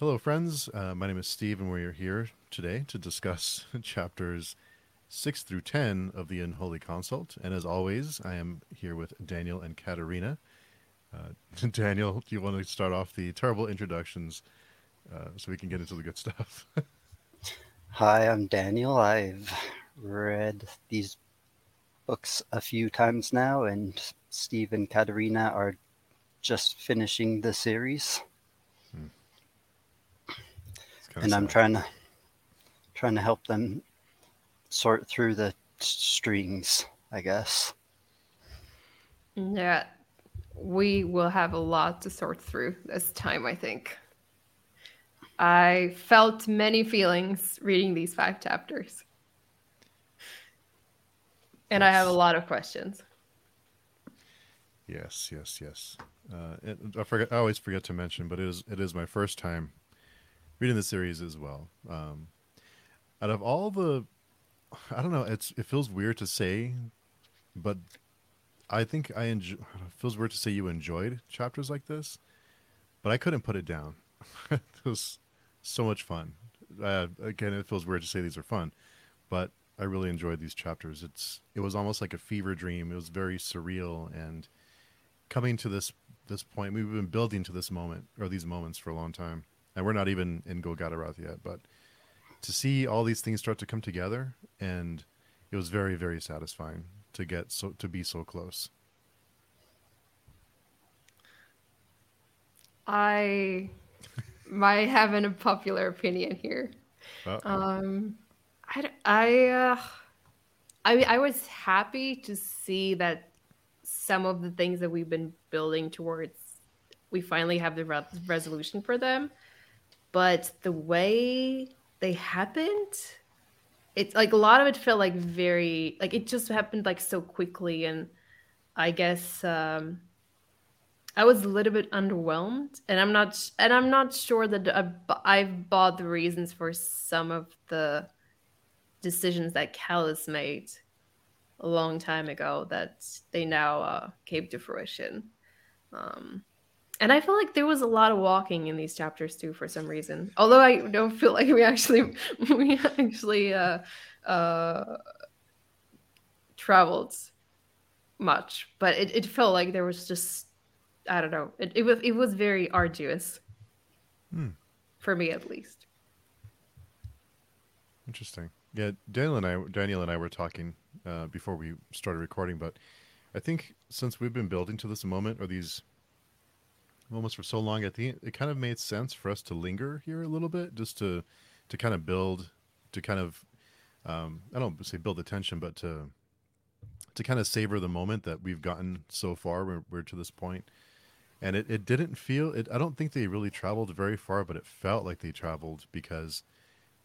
Hello, friends. Uh, my name is Steve, and we're here today to discuss chapters 6 through 10 of the Unholy Consult. And as always, I am here with Daniel and Katerina. Uh, Daniel, do you want to start off the terrible introductions uh, so we can get into the good stuff? Hi, I'm Daniel. I've read these books a few times now, and Steve and Katerina are just finishing the series. And I'm trying to trying to help them sort through the strings, I guess. Yeah, we will have a lot to sort through this time, I think. I felt many feelings reading these five chapters. And yes. I have a lot of questions. Yes, yes, yes. Uh, I forget. I always forget to mention, but it is it is my first time reading the series as well. Um, out of all the, I don't know. It's it feels weird to say, but I think I enjoy. Feels weird to say you enjoyed chapters like this, but I couldn't put it down. it was so much fun. Uh, again, it feels weird to say these are fun, but I really enjoyed these chapters. It's it was almost like a fever dream. It was very surreal and coming to this this point. We've been building to this moment or these moments for a long time, and we're not even in Golgotha yet. But to see all these things start to come together, and it was very very satisfying to get so to be so close. I might have an unpopular opinion here. Uh-oh. Um, I, I, uh, I, I was happy to see that some of the things that we've been building towards, we finally have the re- resolution for them. But the way they happened, it's like a lot of it felt like very, like it just happened like so quickly. And I guess, um, I was a little bit underwhelmed, and I'm not, and I'm not sure that I've bought the reasons for some of the decisions that Callus made a long time ago that they now uh, came to fruition. Um, and I feel like there was a lot of walking in these chapters too, for some reason. Although I don't feel like we actually we actually uh, uh, traveled much, but it, it felt like there was just I don't know. It, it was it was very arduous hmm. for me at least. Interesting. Yeah, Daniel and I Daniel and I were talking uh, before we started recording, but I think since we've been building to this moment or these moments for so long, I think it kind of made sense for us to linger here a little bit, just to to kind of build, to kind of um, I don't say build attention, but to to kind of savor the moment that we've gotten so far. We're, we're to this point, and it, it didn't feel it. I don't think they really traveled very far, but it felt like they traveled because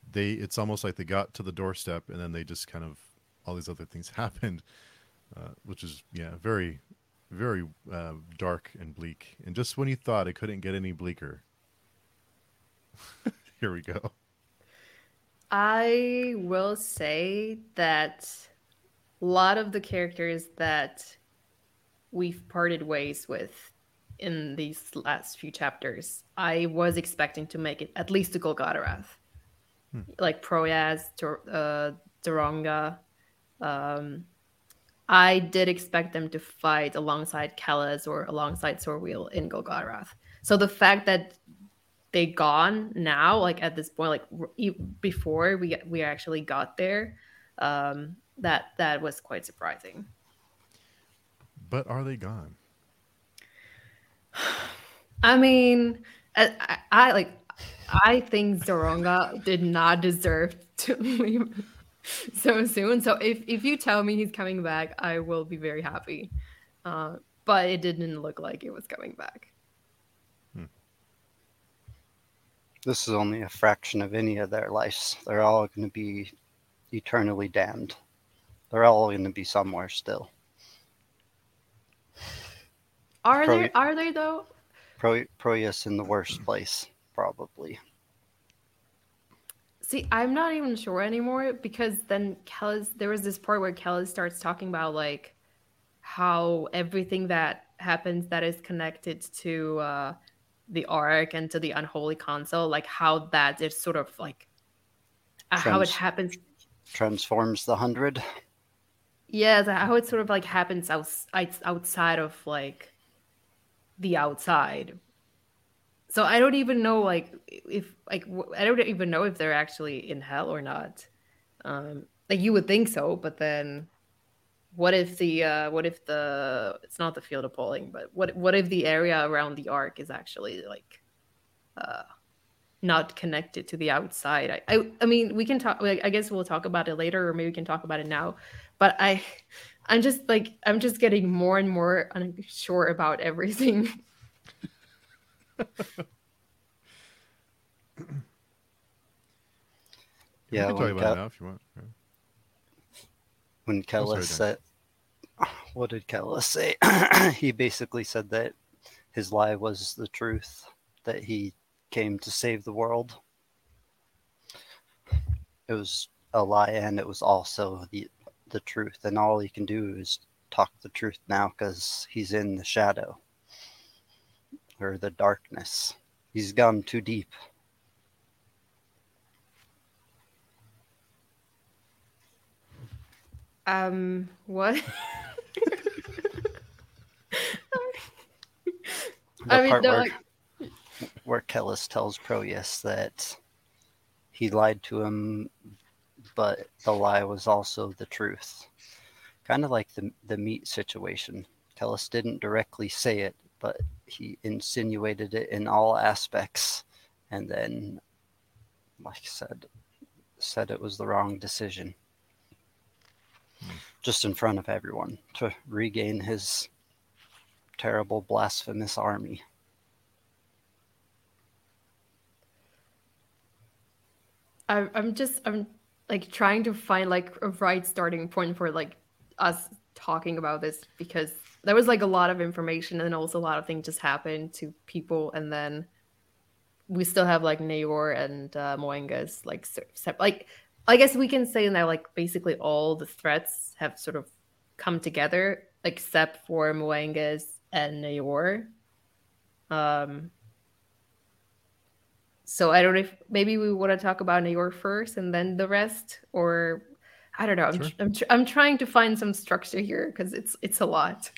they. It's almost like they got to the doorstep, and then they just kind of all these other things happened, uh, which is yeah very very uh, dark and bleak. And just when you thought it couldn't get any bleaker, here we go. I will say that a lot of the characters that we've parted ways with in these last few chapters, I was expecting to make it at least to Golgotha hmm. like Proyas, uh, Zsoronga, um, I did expect them to fight alongside Callus or alongside Sorweel in Golgotterath. So the fact that they gone now, like at this point, like before we we actually got there, um, that that was quite surprising. But are they gone? I mean, I, I, I like. I think Zsoronga did not deserve to leave so soon. So if if you tell me he's coming back, I will be very happy. Uh, but it didn't look like it was coming back. Hmm. This is only a fraction of any of their lives. They're all going to be eternally damned. They're all going to be somewhere still. Are Pro- they? Are they though? Pro Proyas in the worst place, probably. See, I'm not even sure anymore because then Kelly, there was this part where Kelly starts talking about like how everything that happens that is connected to uh, the ark and to the unholy Consult, like how that is sort of like uh, how it happens transforms the hundred. Yeah, how it sort of like happens outside outside of like the outside. So I don't even know like if like I don't even know if they're actually in hell or not. Um, like you would think so, but then what if the uh, what if the it's not the field of polling, but what what if the area around the ark is actually like uh, not connected to the outside? I, I I mean we can talk. Like, I guess we'll talk about it later, or maybe we can talk about it now. But I I'm just like I'm just getting more and more unsure about everything. yeah, we can talk about it now if you want. Yeah. When oh, Kella said, what did Kella say? he basically said that his lie was the truth, that he came to save the world. It was a lie, and it was also the the truth, and all he can do is talk the truth now because he's in the shadow or the darkness. He's gone too deep. Um, what? the I mean, part where, like... where Kellhus tells Proyas that he lied to him, but the lie was also the truth. Kind of like the the meat situation. Kellhus didn't directly say it, but he insinuated it in all aspects, and then, like I said, said it was the wrong decision. Hmm. Just in front of everyone to regain his terrible blasphemous army. I, I'm just I'm like trying to find like a right starting point for like us talking about this because there was like a lot of information and also a lot of things just happened to people and then we still have like Cnaiür and uh, Moenghus like like I guess we can say that like basically all the threats have sort of come together except for Moenghus and Cnaiür. Um, so I don't know if maybe we want to talk about Cnaiür first and then the rest, or I don't know. I'm, sure. I'm, I'm trying to find some structure here because it's it's a lot.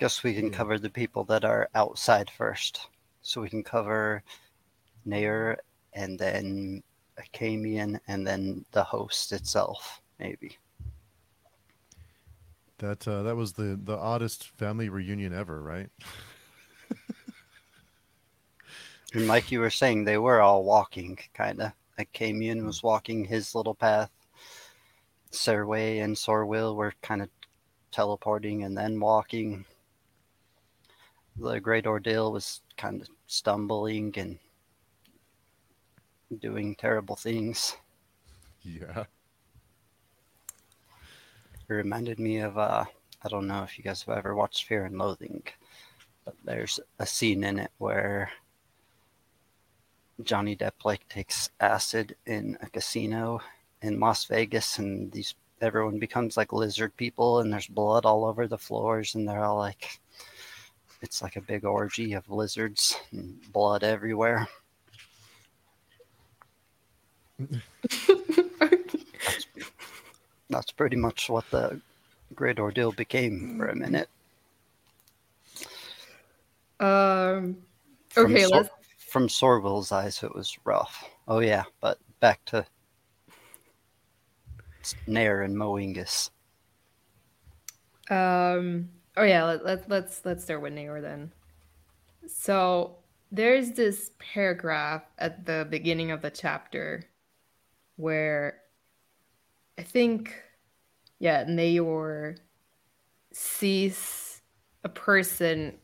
Guess we can yeah. cover the people that are outside first. So we can cover Cnaiür and then Achamian and then the host itself, maybe. That uh, that was the the oddest family reunion ever, right? and like you were saying, they were all walking, kind of. Achamian was walking his little path. Serwa and Sorweel were kind of teleporting and then walking. The Great Ordeal was kind of stumbling and doing terrible things. Yeah. It reminded me of uh, I don't know if you guys have ever watched Fear and Loathing, but there's a scene in it where Johnny Depp like takes acid in a casino in Las Vegas, and these everyone becomes like lizard people, and there's blood all over the floors, and they're all like, it's like a big orgy of lizards and blood everywhere. that's pretty much what the Great Ordeal became for a minute. Um. Okay, from, Sor- from Sorweel's eyes, it was rough. Oh yeah, but back to Cnaiür and Moenghus. Um. Oh yeah. Let, let let's let's start with Cnaiür then. So there's this paragraph at the beginning of the chapter where I think, yeah, Cnaiür sees a person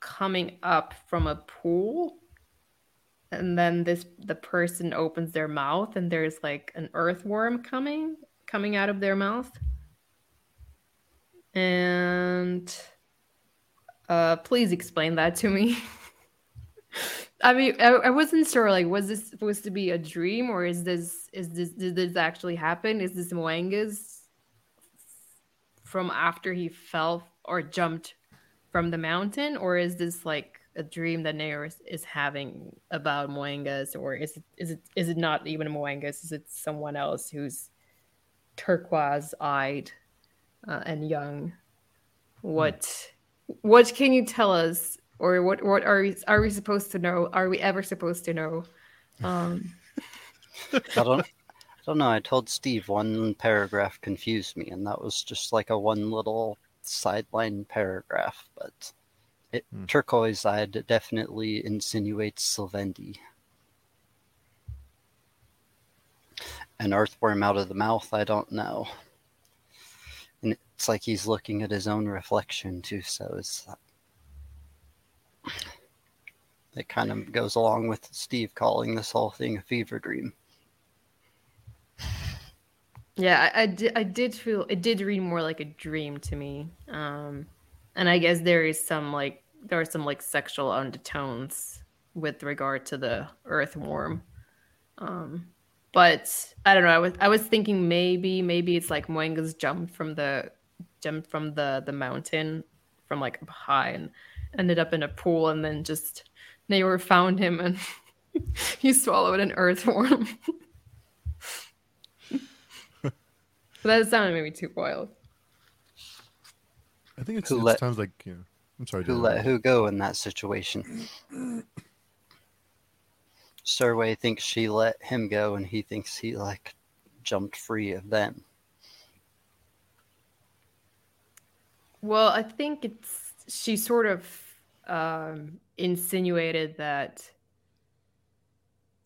coming up from a pool and then this the person opens their mouth and there's like an earthworm coming coming out of their mouth and uh please explain that to me I mean, I, I, wasn't sure. Like, was this supposed to be a dream, or is this is this did this actually happen? Is this Moenghus from after he fell or jumped from the mountain, or is this like a dream that Cnaiür is, having about Moenghus, or is it is it is it not even Moenghus? Is it someone else who's turquoise eyed uh, and young? What hmm. what can you tell us, or what what are we are we supposed to know? Are we ever supposed to know? Um, I don't. I don't know. I told Steve one paragraph confused me, and that was just like a one little sideline paragraph, but it, hmm. turquoise eyed definitely insinuates Scylvendi. An earthworm out of the mouth, I don't know. It's like he's looking at his own reflection too, so it's it kind of goes along with Steve calling this whole thing a fever dream. Yeah, I, I, did, I did feel it did read more like a dream to me. Um, and I guess there is some like there are some like sexual undertones with regard to the earthworm. Um, but I don't know. I was I was thinking maybe maybe it's like Moenga's jump from the jumped from the the mountain from like up high and ended up in a pool and then just Cnaiür found him and he swallowed an earthworm. that sounded maybe too wild. I think it's, it let, sounds like you know, I'm sorry. Who let who go in that situation? Serwa thinks she let him go, and he thinks he like jumped free of them. Well, I think it's she sort of um, insinuated that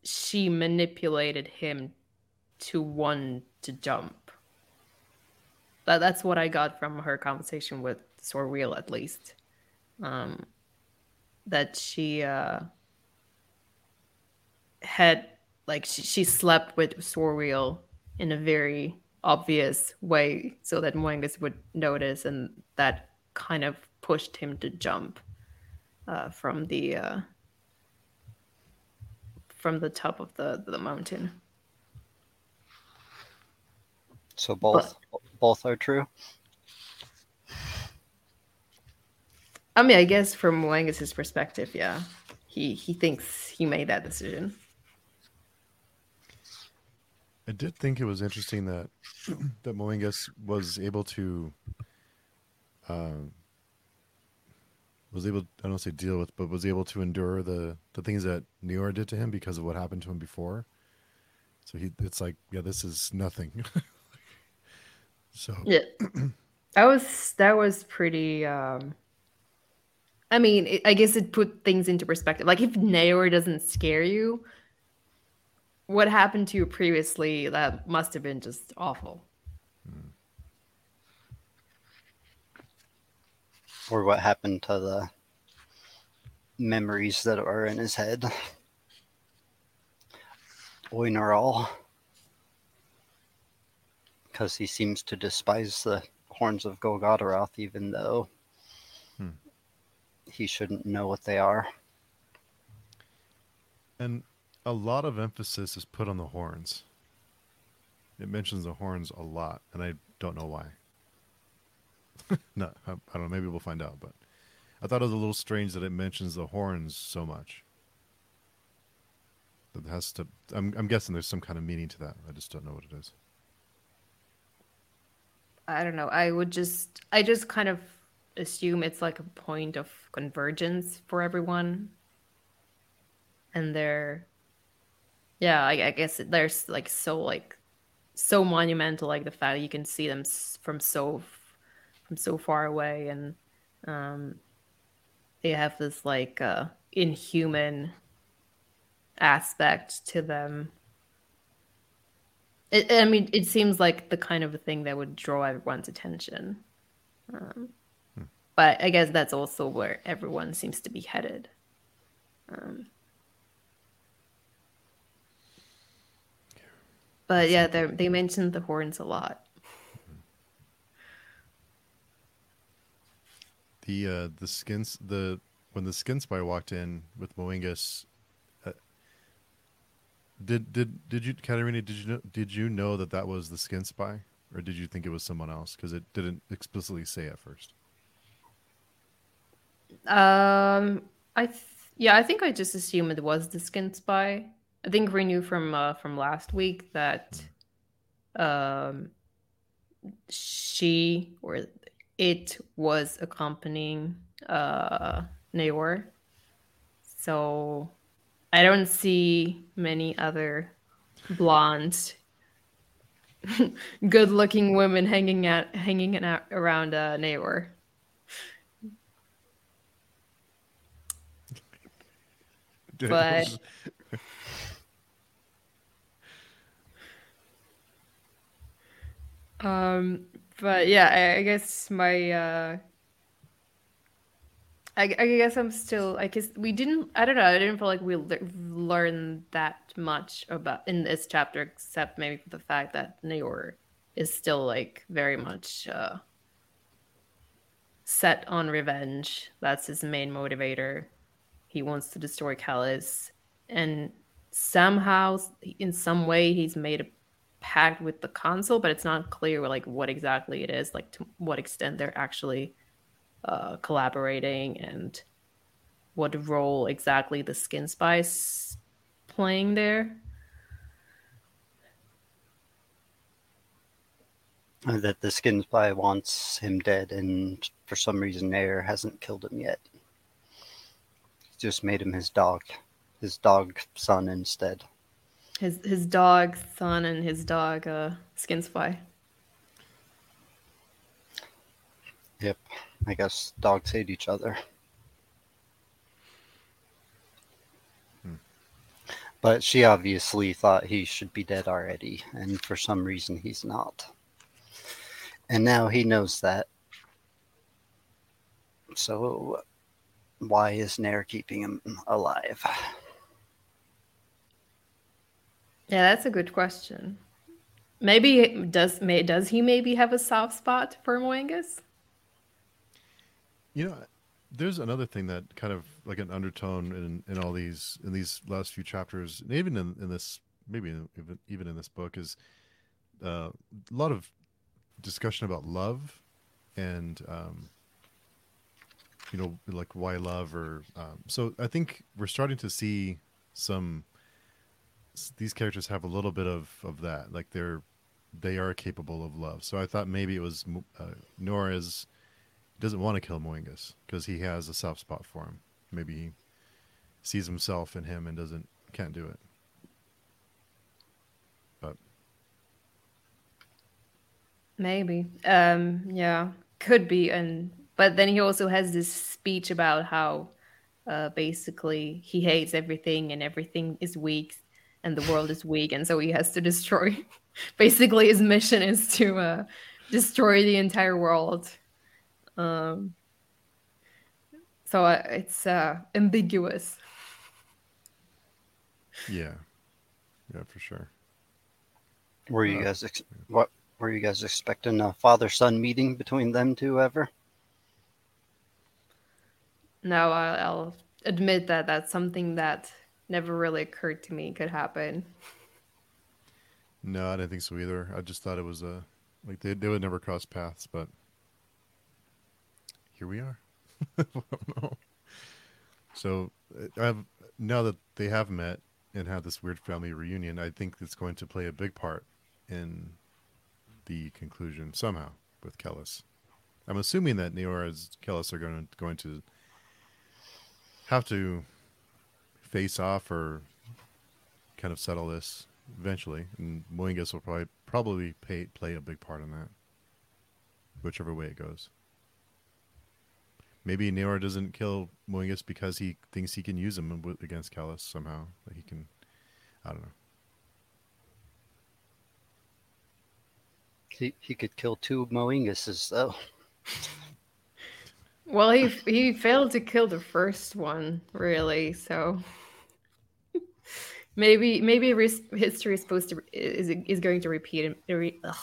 she manipulated him to want to jump. That, that's what I got from her conversation with Sorweel, at least. Um, that she uh, had, like, she, she slept with Sorweel in a very obvious way so that Moenghus would notice, and that kind of pushed him to jump uh, from the uh, from the top of the the mountain. So both but, both are true. I mean, I guess from Moenghus's perspective, yeah, he he thinks he made that decision. I did think it was interesting that that Moengus was able to uh, was able I don't say deal with, but was able to endure the the things that Cnaiür did to him because of what happened to him before. So he it's like, yeah, this is nothing. So yeah, that was that was pretty. um I mean, it, I guess it put things into perspective. Like if Cnaiür doesn't scare you, what happened to you previously? That must have been just awful. Or what happened to the memories that are in his head? Oinaral because he seems to despise the horns of Golgotterath, even though hmm. he shouldn't know what they are. And a lot of emphasis is put on the horns. It mentions the horns a lot, and I don't know why. no, I, I don't know. Maybe we'll find out. But I thought it was a little strange that it mentions the horns so much. That has to. I'm, I'm guessing there's some kind of meaning to that. I just don't know what it is. I don't know. I would just I just kind of assume it's like a point of convergence for everyone. And they're yeah, I, I guess there's like so like so monumental like the fact you can see them from so from so far away and um they have this like uh inhuman aspect to them it, I mean, it seems like the kind of thing that would draw everyone's attention. Um, hmm. But I guess that's also where everyone seems to be headed. Um, but yeah, they mentioned the horns a lot. The uh, the skins the when the skin spy walked in with Moenghus did did did you, Katerina? Did you know, did you know that that was the skin spy, or did you think it was someone else? Because it didn't explicitly say at first. Um, I th- yeah, I think I just assumed it was the skin spy. I think we knew from uh, from last week that um she or it was accompanying uh Cnaiür. So I don't see many other blonde good looking women hanging out hanging out around uh Cnaiür. but um but yeah I, I guess my uh I, I, guess I'm still. I guess we didn't. I don't know. I didn't feel like we le- learned that much about in this chapter, except maybe for the fact that Cnaiür is still like very much uh, set on revenge. That's his main motivator. He wants to destroy Callus, and somehow, in some way, he's made a pact with the Consult, but it's not clear like what exactly it is, like to what extent they're actually uh, collaborating and what role exactly the skin spice playing there. That the skin spy wants him dead and for some reason air hasn't killed him yet. Just made him his dog his dog son instead his his dog son and his dog uh skin spy yep I guess dogs hate each other. Hmm. But she obviously thought he should be dead already, and for some reason he's not. And now he knows that. So, why is Cnaiür keeping him alive? Yeah, that's a good question. Maybe does may does he maybe have a soft spot for Moenghus? You know, there's another thing that kind of like an undertone in, in all these in these last few chapters, and even in, in this maybe even even in this book is uh, a lot of discussion about love and um, you know like why love or um, so I think we're starting to see some these characters have a little bit of of that like they're they are capable of love. So I thought maybe it was uh, Nora's doesn't want to kill Moenghus because he has a soft spot for him. Maybe he sees himself in him and doesn't can't do it. But maybe, um, yeah, could be. And but then he also has this speech about how uh, basically he hates everything and everything is weak and the world is weak, and so he has to destroy. basically, his mission is to uh, destroy the entire world um, so uh, it's uh, ambiguous. Yeah, yeah, for sure. Were you uh, guys ex- what were you guys expecting a father son meeting between them two ever? No, I'll, I'll admit that that's something that never really occurred to me could happen. No, I didn't think so either. I just thought it was a like they they would never cross paths, but here we are. so I've now that they have met and had this weird family reunion, I think it's going to play a big part in the conclusion somehow with Kellhus. I'm assuming that Cnaiür and Kellhus are going to, going to have to face off or kind of settle this eventually, and Moenghus will probably probably pay, play a big part in that, whichever way it goes. Maybe Cnaiür doesn't kill Moenghus because he thinks he can use him against Callus somehow. That he can, I don't know. He he could kill two Moenghuses though. Well, he he failed to kill the first one, really. So maybe maybe history is supposed to is is going to repeat. Ugh,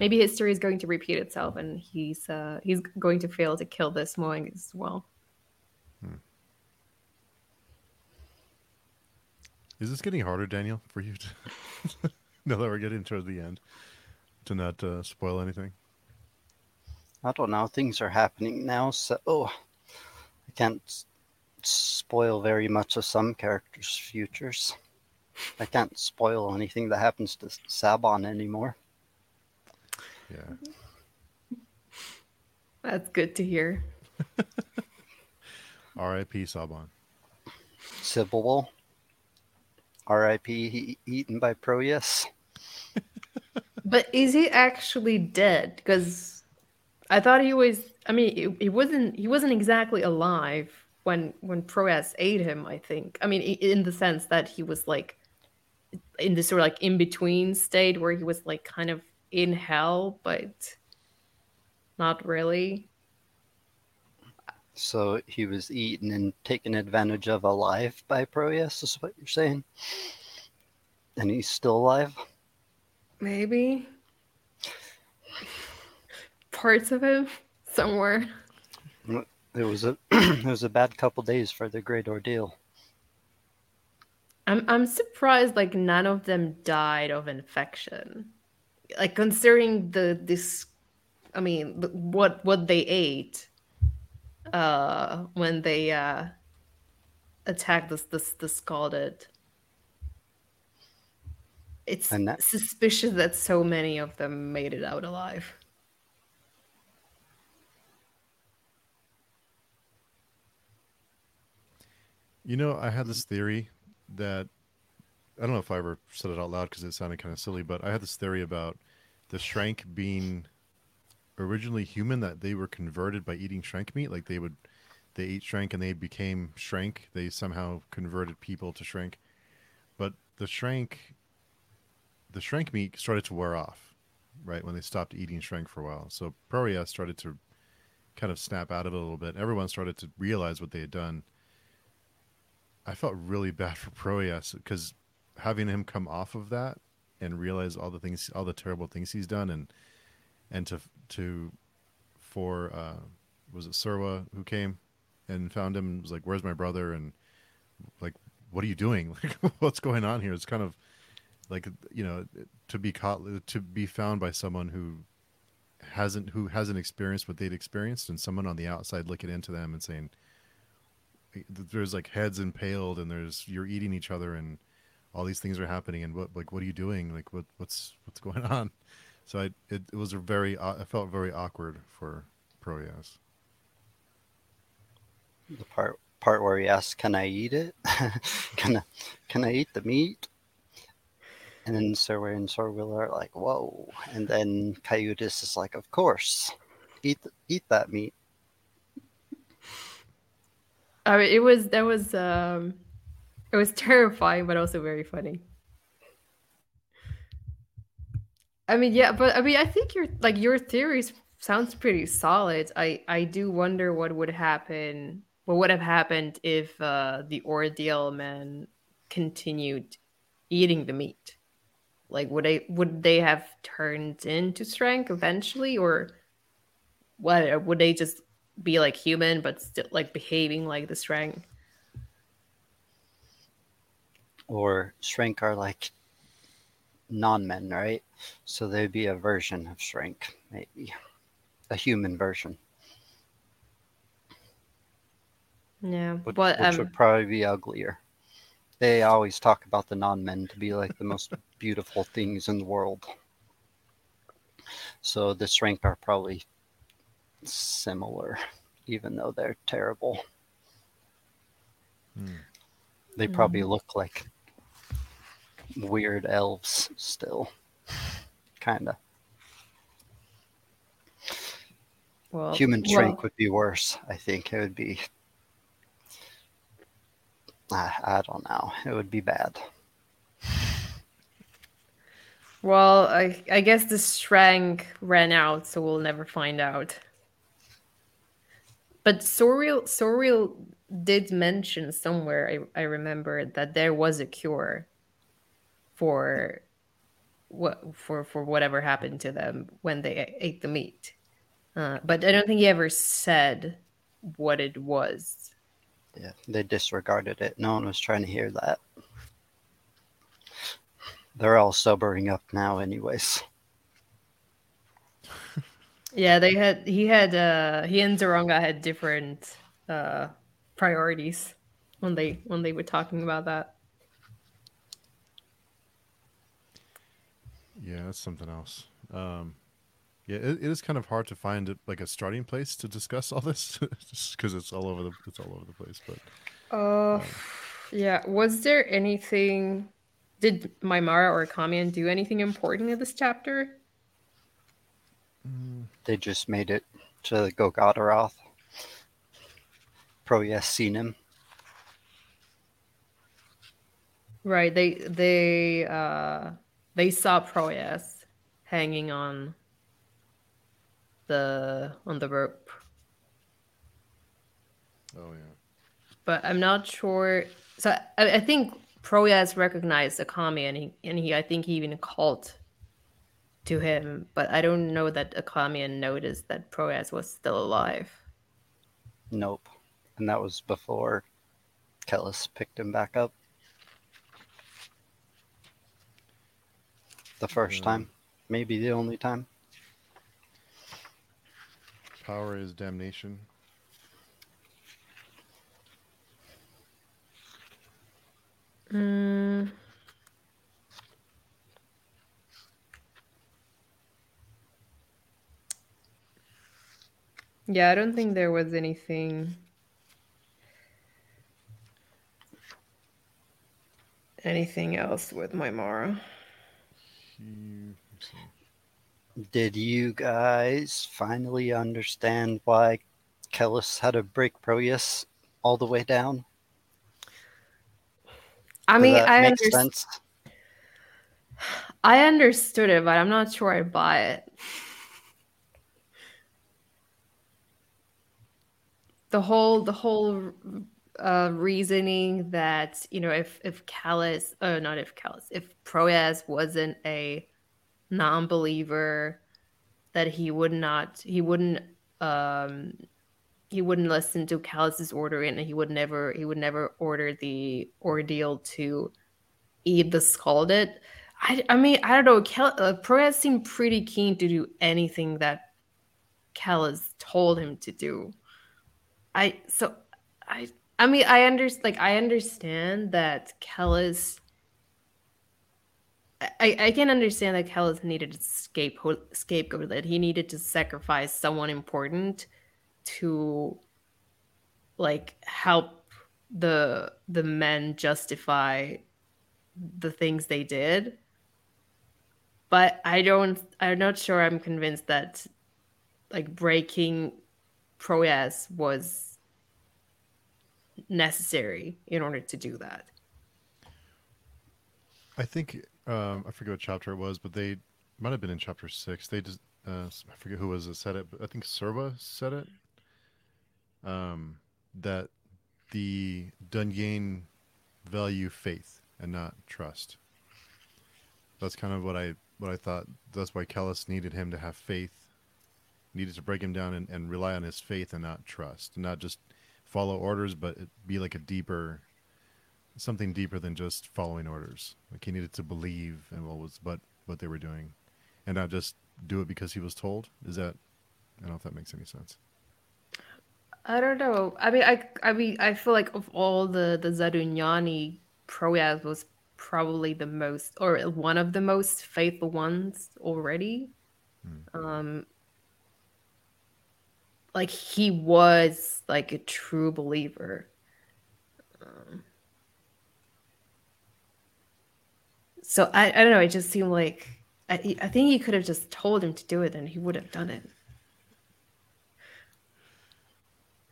maybe history is going to repeat itself, and he's uh, he's going to fail to kill this Moing as well. Hmm. Is this getting harder, Daniel, for you? To now that we're getting towards the end, to not uh, spoil anything. I don't know. Things are happening now, so I can't spoil very much of some characters' futures. I can't spoil anything that happens to Saubon anymore. Yeah. That's good to hear. R.I.P. Saubon. Sybil. R.I.P. He eaten by Proyas. but is he actually dead? Because I thought he was. I mean, he, he wasn't. He wasn't exactly alive when when Proyas ate him. I think. I mean, in the sense that he was like in this sort of like in between state where he was like kind of in hell, but not really. So he was eaten and taken advantage of alive by Proyas, is what you're saying? And he's still alive? Maybe. Parts of him somewhere. It was a it was a bad couple days for the great ordeal. I'm I'm surprised like none of them died of infection. Like considering the this I mean what what they ate uh when they uh attacked this this the scalded. It's that- suspicious that so many of them made it out alive. You know, I had this theory that I don't know if I ever said it out loud because it sounded kind of silly, but I had this theory about the Sranc being originally human that they were converted by eating Sranc meat. Like they would, they ate Sranc and they became Sranc. They somehow converted people to Sranc, but the Sranc, the Sranc meat started to wear off, right when they stopped eating Sranc for a while. So Proyas started to kind of snap out of it a little bit. Everyone started to realize what they had done I felt really bad for Proyas because having him come off of that and realize all the things, all the terrible things he's done, and and to to for uh, was it Serwa who came and found him was like, "Where's my brother?" and like, "What are you doing? Like, what's going on here?" It's kind of like you know to be caught to be found by someone who hasn't who hasn't experienced what they'd experienced and someone on the outside looking into them and saying there's like heads impaled and there's you're eating each other and all these things are happening and what like what are you doing? Like what what's what's going on? So i it, it was a very uh, i felt very awkward for proyas the part part where he asks can i eat it? Can i can i eat the meat? And then Serwa and Sorweel are like, "Whoa!" And then Kayutas is like, "Of course, eat eat that meat." I mean, it was that was um, it was terrifying, but also very funny. I mean, yeah, but I mean, I think your like your theories sounds pretty solid. I I do wonder what would happen. What would have happened if uh, the ordeal man continued eating the meat? Like, would they would they have turned into Sranc eventually, or what? Would they just be like human but still like behaving like the Sranc. Or Sranc are like non-men right? So they'd be a version of Sranc maybe. A human version. Yeah which, but which um, would probably be uglier. They always talk about the non-men to be like the most beautiful things in the world. So the Sranc are probably similar, even though they're terrible. Mm. They probably mm. look like weird elves still. Kinda. Well, Human Sranc well, would be worse. I think it would be. I, I don't know. It would be bad. Well, I I guess the strength ran out, so we'll never find out. But Sorweel Sorweel did mention somewhere I, I remember that there was a cure for what for for whatever happened to them when they ate the meat. Uh, but I don't think he ever said what it was. Yeah, they disregarded it. No one was trying to hear that. They're all sobering up now, anyways. Yeah, they had he had uh he and Zsoronga had different uh priorities when they when they were talking about that. Yeah, that's something else. Um, yeah, it, it is kind of hard to find like a starting place to discuss all this, just because it's all over the it's all over the place. But uh, um, yeah, was there anything? Did Mimara or Kamian do anything important in this chapter? They just made it to Golgotha. Proyas seen him. Right. They they uh they saw Proyas hanging on the on the rope. Oh yeah. But I'm not sure. So I, I think Proyas recognized Akami, and he and he I think he even called to him. But I don't know that Akami noticed that Proyas was still alive. Nope, and that was before Kellhus picked him back up. The first yeah. time, maybe the only time. Power is damnation. Mm. Yeah, I don't think there was anything anything else with Mimara. Did you guys finally understand why Kellhus had to break Proyas all the way down? I mean, I understand. I understood it, but I'm not sure I buy it. The whole, the whole uh, reasoning that you know, if if Calus, uh, not if Calus, if Proyas wasn't a non-believer, that he would not, he wouldn't, um, he wouldn't listen to Calus's order, and he would never, he would never order the ordeal to eat the scalded. I, I mean, I don't know. Cal- uh, Proyas seemed pretty keen to do anything that Calus told him to do. I so I I mean, I understand. Like, I understand that Kellhus. I, I can understand that Kellhus needed a scapegoat, scapegoat that he needed to sacrifice someone important to like help the the men justify the things they did but i don't i'm not sure i'm convinced that like breaking proyas was necessary in order to do that. I think um, I forget what chapter it was, but they might have been in chapter six. They just uh, I forget who was it said it, but I think Serwa said it. Um, that the Dunyain value faith and not trust. That's kind of what I what I thought. That's why Kellhus needed him to have faith, needed to break him down and, and rely on his faith and not trust, and not just follow orders, but be like a deeper, something deeper than just following orders. Like he needed to believe in what was, but what they were doing, and not just do it because he was told. Is that? I don't know if that makes any sense. I don't know. I mean, I, I mean, I feel like of all the the Zaudunyani, Proyas was probably the most, or one of the most faithful ones already. Hmm. Um, like he was like a true believer. Um, so I, I don't know. It just seemed like I, I think he could have just told him to do it, and he would have done it.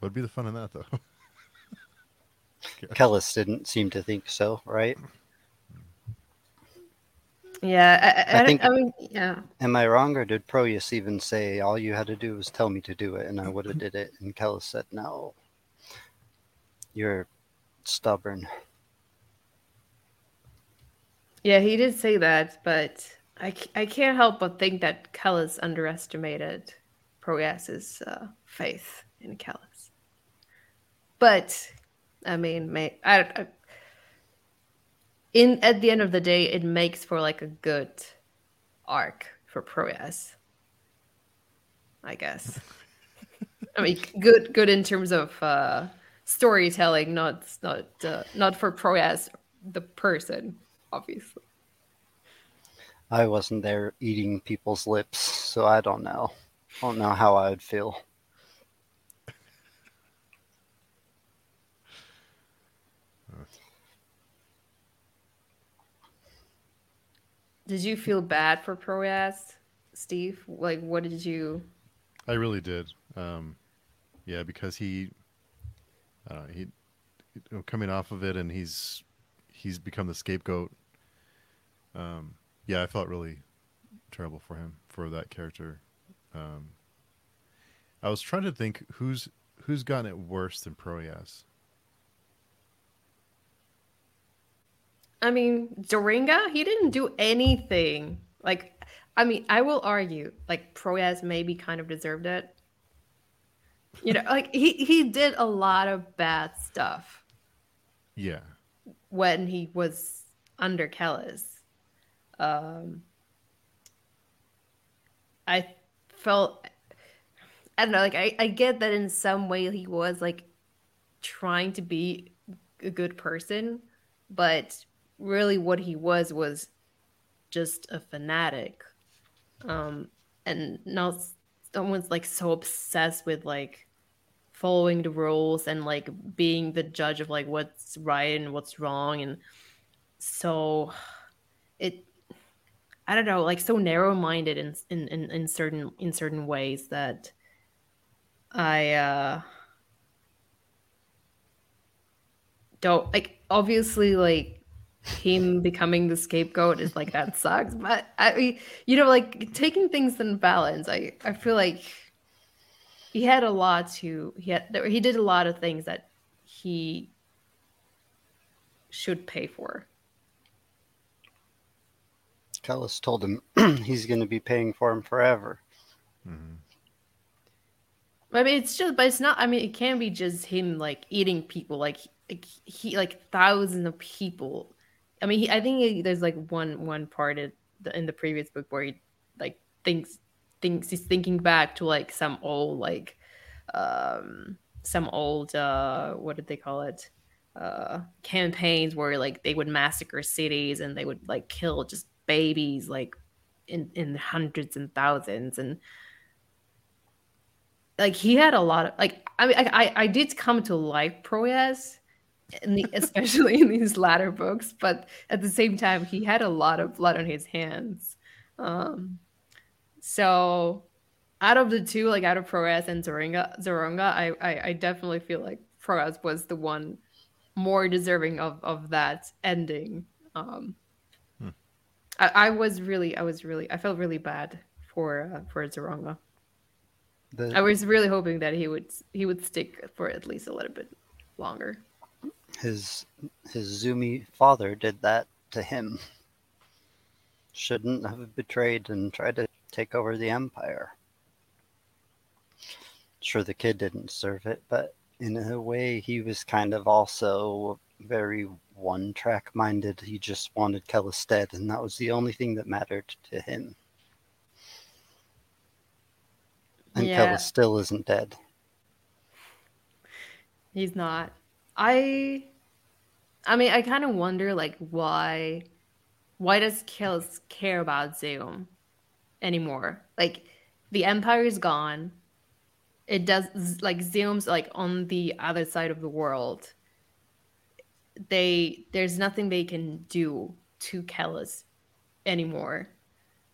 What'd be the fun in that, though? Kellhus didn't seem to think so, right? Yeah, I, I, I think. I mean, yeah. Am I wrong, or did Proyas even say all you had to do was tell me to do it, and I would have did it? And Kellhus said, "No, you're stubborn." Yeah, he did say that, but I, I can't help but think that Kellhus underestimated Proyas's uh, faith in Kellhus. But I mean, may, I, I in at the end of the day, it makes for like a good arc for Proyas. I guess. I mean, good good in terms of uh, storytelling, not not uh, not for Proyas the person, obviously. I wasn't there eating people's lips, so I don't know. I don't know how I would feel. Did you feel bad for Proyas, Steve? Like, what did you? I really did. Um, yeah, because he, he, you know, coming off of it, and he's he's become the scapegoat. Um, yeah, I felt really terrible for him for that character. Um, I was trying to think who's who's gotten it worse than Proyas. I mean, Zsoronga, he didn't do anything. Like, I mean, I will argue, like, Proyas maybe kind of deserved it. You know, like he he did a lot of bad stuff. Yeah. When he was under Kellhus. Um I felt I don't know, like I, I get that in some way he was like trying to be a good person, but really what he was was just a fanatic. Um and now someone's like so obsessed with like following the rules and like being the judge of like what's right and what's wrong. And so it i don't know like so narrow-minded in in in, in certain in certain ways that i uh don't like obviously like him becoming the scapegoat is like that sucks. But I mean, you know, like taking things in balance, I I feel like he had a lot to he had he did a lot of things that he should pay for. Kellhus told him he's going to be paying for him forever. Mm-hmm. I mean, it's just, but it's not. I mean, it can't be just him like eating people, like, like he, like thousands of people I mean, he, I think he, there's like one one part in the, in the previous book where he like thinks thinks he's thinking back to like some old like um some old uh what did they call it? Uh campaigns where like they would massacre cities and they would like kill just babies like in in hundreds and thousands. And like he had a lot of like I mean I I, I did come to like Proyas in the, especially in these latter books. But at the same time, he had a lot of blood on his hands. Um, so out of the two, like out of Proyas and Zoringa, Zsoronga, I, I, I definitely feel like Proyas was the one more deserving of, of that ending. Um, hmm. I, I was really, I was really, I felt really bad for uh, for Zsoronga. The... I was really hoping that he would he would stick for at least a little bit longer his his Zeumi father did that to him. Shouldn't have betrayed and tried to take over the empire. Sure, the kid didn't serve it, but in a way, he was kind of also very one track minded. He just wanted Kellhus and that was the only thing that mattered to him. And yeah. Kellhus still isn't dead. He's not. I I mean, I kind of wonder like why why does Kellhus care about Zeum anymore? Like the empire is gone. It does like Zeum's like on the other side of the world. They there's nothing they can do to Kellhus anymore.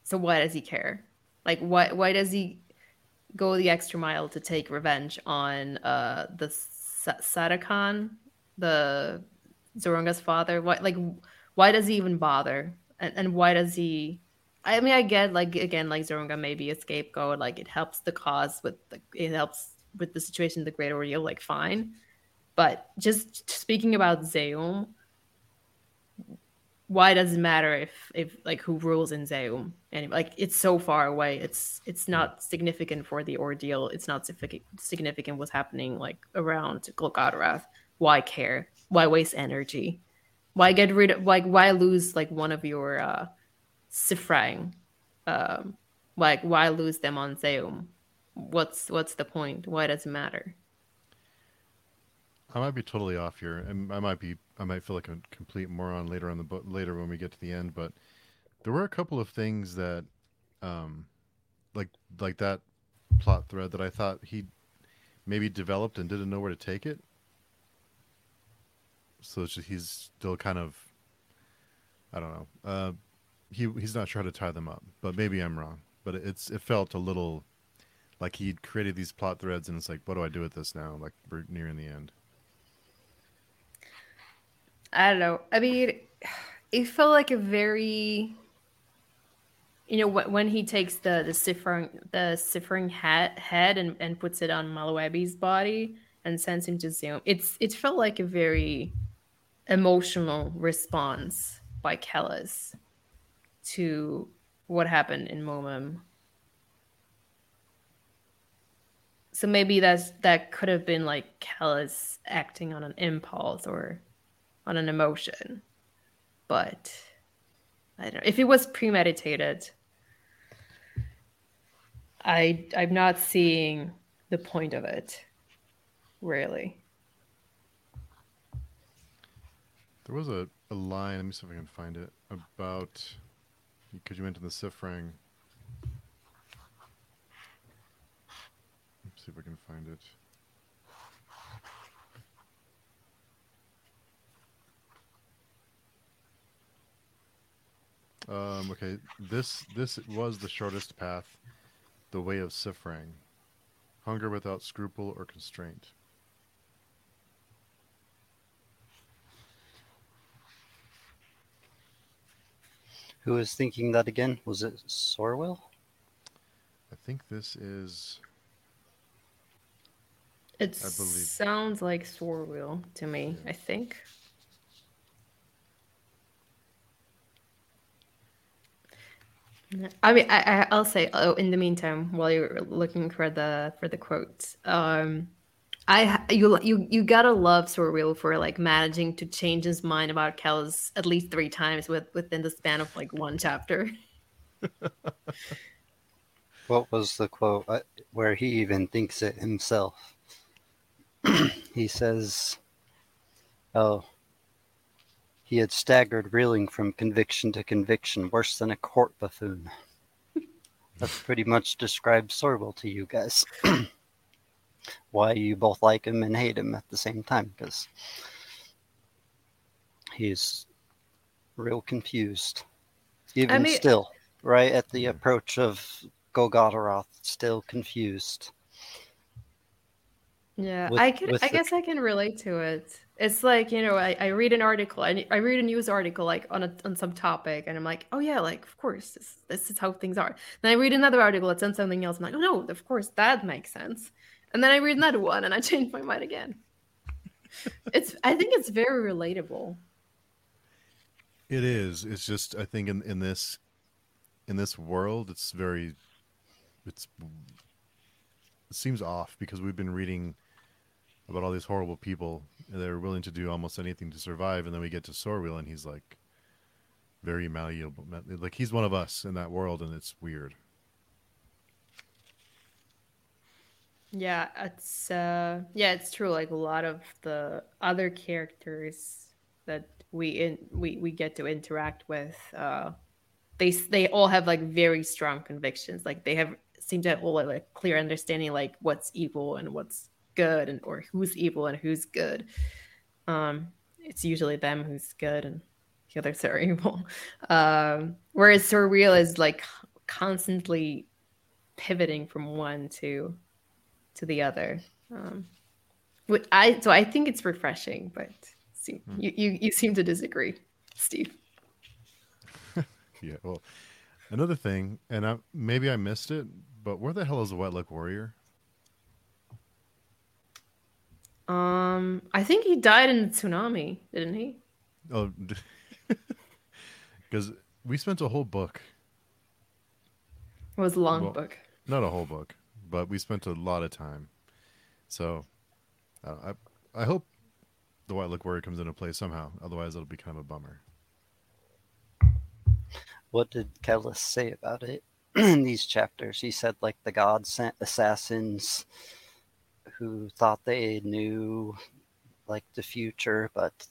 So why does he care? Like why why does he go the extra mile to take revenge on uh the Satakhan, the Zsoronga's father? Why, like, why does he even bother? And, and why does he? I mean, I get like again, like Zoronga may be a scapegoat. Like, it helps the cause with the, it helps with the situation, the great ordeal. Like, fine. But just speaking about Zeum, why does it matter if if like who rules in Zeum? And like it's so far away. It's it's not significant for the ordeal. It's not significant what's happening like around Golgotha. Why care? Why waste energy? Why get rid of like why lose like one of your uh Cifraang? Um like why lose them on Zeum? What's what's the point? Why does it matter? I might be totally off here, and I might be I might feel like a complete moron later on the book later when we get to the end, but there were a couple of things that, um, like like that plot thread that I thought he maybe developed and didn't know where to take it. So just, he's still kind of, I don't know. Uh, he he's not sure how to tie them up, but maybe I'm wrong. But it's it felt a little like he'd created these plot threads, and it's like, what do I do with this now? Like we're nearing the end. I don't know. I mean, it felt like a very, you know, when he takes the the Cifraang the Cifraang hat head and, and puts it on Malowebi's body and sends him to Zeum. It's it felt like a very emotional response by Kellhus to what happened in Momemn. So maybe that's that could have been like Kellhus acting on an impulse or on an emotion. But I don't know. If it was premeditated, I I'm not seeing the point of it, really. There was a, a line, let me see if I can find it, about because you mentioned the Cifraang. Let's see if I can find it. Um, okay, this this was the shortest path, the way of Cifraang, hunger without scruple or constraint. Who was thinking that again? Was it Sorweel? I think this is. It sounds like Sorweel to me. Yeah. I think. I mean, I, I'll say. Oh, in the meantime, while you're looking for the for the quotes, um, I you you you gotta love Sorweel for like managing to change his mind about Kellhus at least three times with within the span of like one chapter. what was the quote uh, where he even thinks it himself? he says, "Oh." He had staggered, reeling from conviction to conviction, worse than a court buffoon. that pretty much describes Sorweel to you guys. Why you both like him and hate him at the same time, because he's real confused. Even I mean, still, right at the approach of Golgotterath, still confused. Yeah, with, I can. I the... guess I can relate to it. It's like you know, I, I read an article, I, I read a news article like on a, on some topic, and I'm like, oh yeah, like of course this this is how things are. Then I read another article that's on something else. And I'm like, oh no, of course that makes sense. And then I read another one, and I change my mind again. it's I think it's very relatable. It is. It's just I think in in this in this world, it's very it's it seems off because we've been reading about all these horrible people they're willing to do almost anything to survive, and then we get to Sorweel, and he's like very malleable, like he's one of us in that world, and it's weird. Yeah, it's uh, yeah, it's true. Like a lot of the other characters that we in we we get to interact with, uh, they they all have like very strong convictions. Like they have seem to have all like clear understanding like what's evil and what's good and or who's evil and who's good. Um, it's usually them who's good and the others are evil. Um, whereas Sorweel is like constantly pivoting from one to to the other. Um, I so I think it's refreshing, but see, hmm. you, you you seem to disagree, Steve. yeah, well, another thing, and I, maybe I missed it, but where the hell is the White Luck Warrior? Um, I think he died in the tsunami, didn't he? Oh, because we spent a whole book. It was a long well, book. Not a whole book, but we spent a lot of time. So, uh, I I hope the White Luck Warrior comes into play somehow. Otherwise, it'll be kind of a bummer. What did Kellhus say about it in these chapters? He said like the god sent assassins who thought they knew like the future, but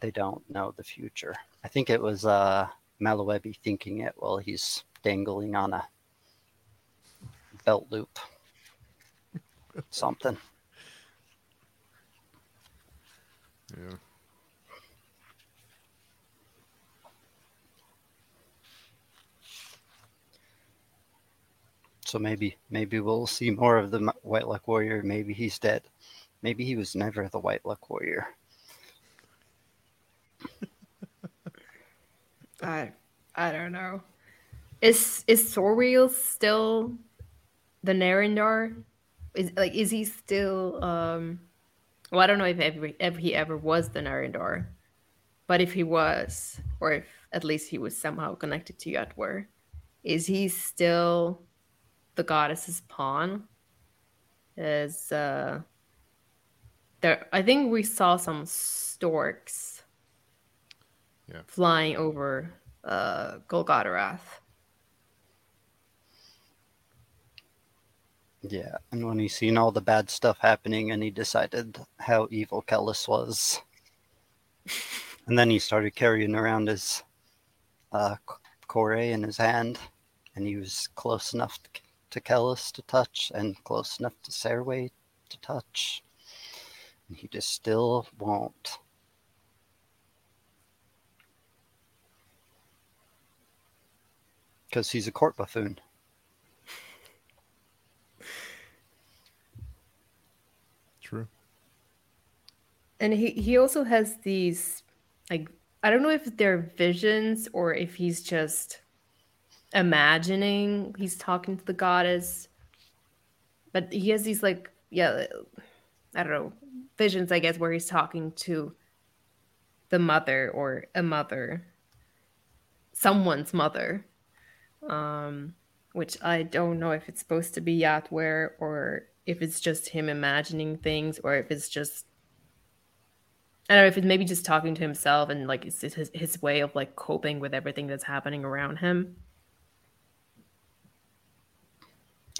they don't know the future. I think it was uh, Malowebi thinking it while he's dangling on a belt loop. Something. Yeah. So maybe maybe we'll see more of the White Luck Warrior. Maybe he's dead. Maybe he was never the White Luck Warrior. I I don't know. Is is Sorweel still the Narindar? Is like is he still um well I don't know if ever if he ever was the Narindar. But if he was, or if at least he was somehow connected to Yatwer, is he still the goddess's pawn? Is uh there I think we saw some storks yeah. flying over uh Golgotterath. Yeah, and when he seen all the bad stuff happening and he decided how evil Kellhus was. and then he started carrying around his uh, Chorae in his hand, and he was close enough to Kellhus to touch and close enough to Serwa to touch. And he just still won't. Because he's a court buffoon. True. And he, he also has these like I don't know if they're visions or if he's just imagining he's talking to the goddess. But he has these like yeah I don't know visions I guess where he's talking to the mother or a mother someone's mother um which I don't know if it's supposed to be Yatwer or if it's just him imagining things or if it's just I don't know if it's maybe just talking to himself and like it's his his way of like coping with everything that's happening around him.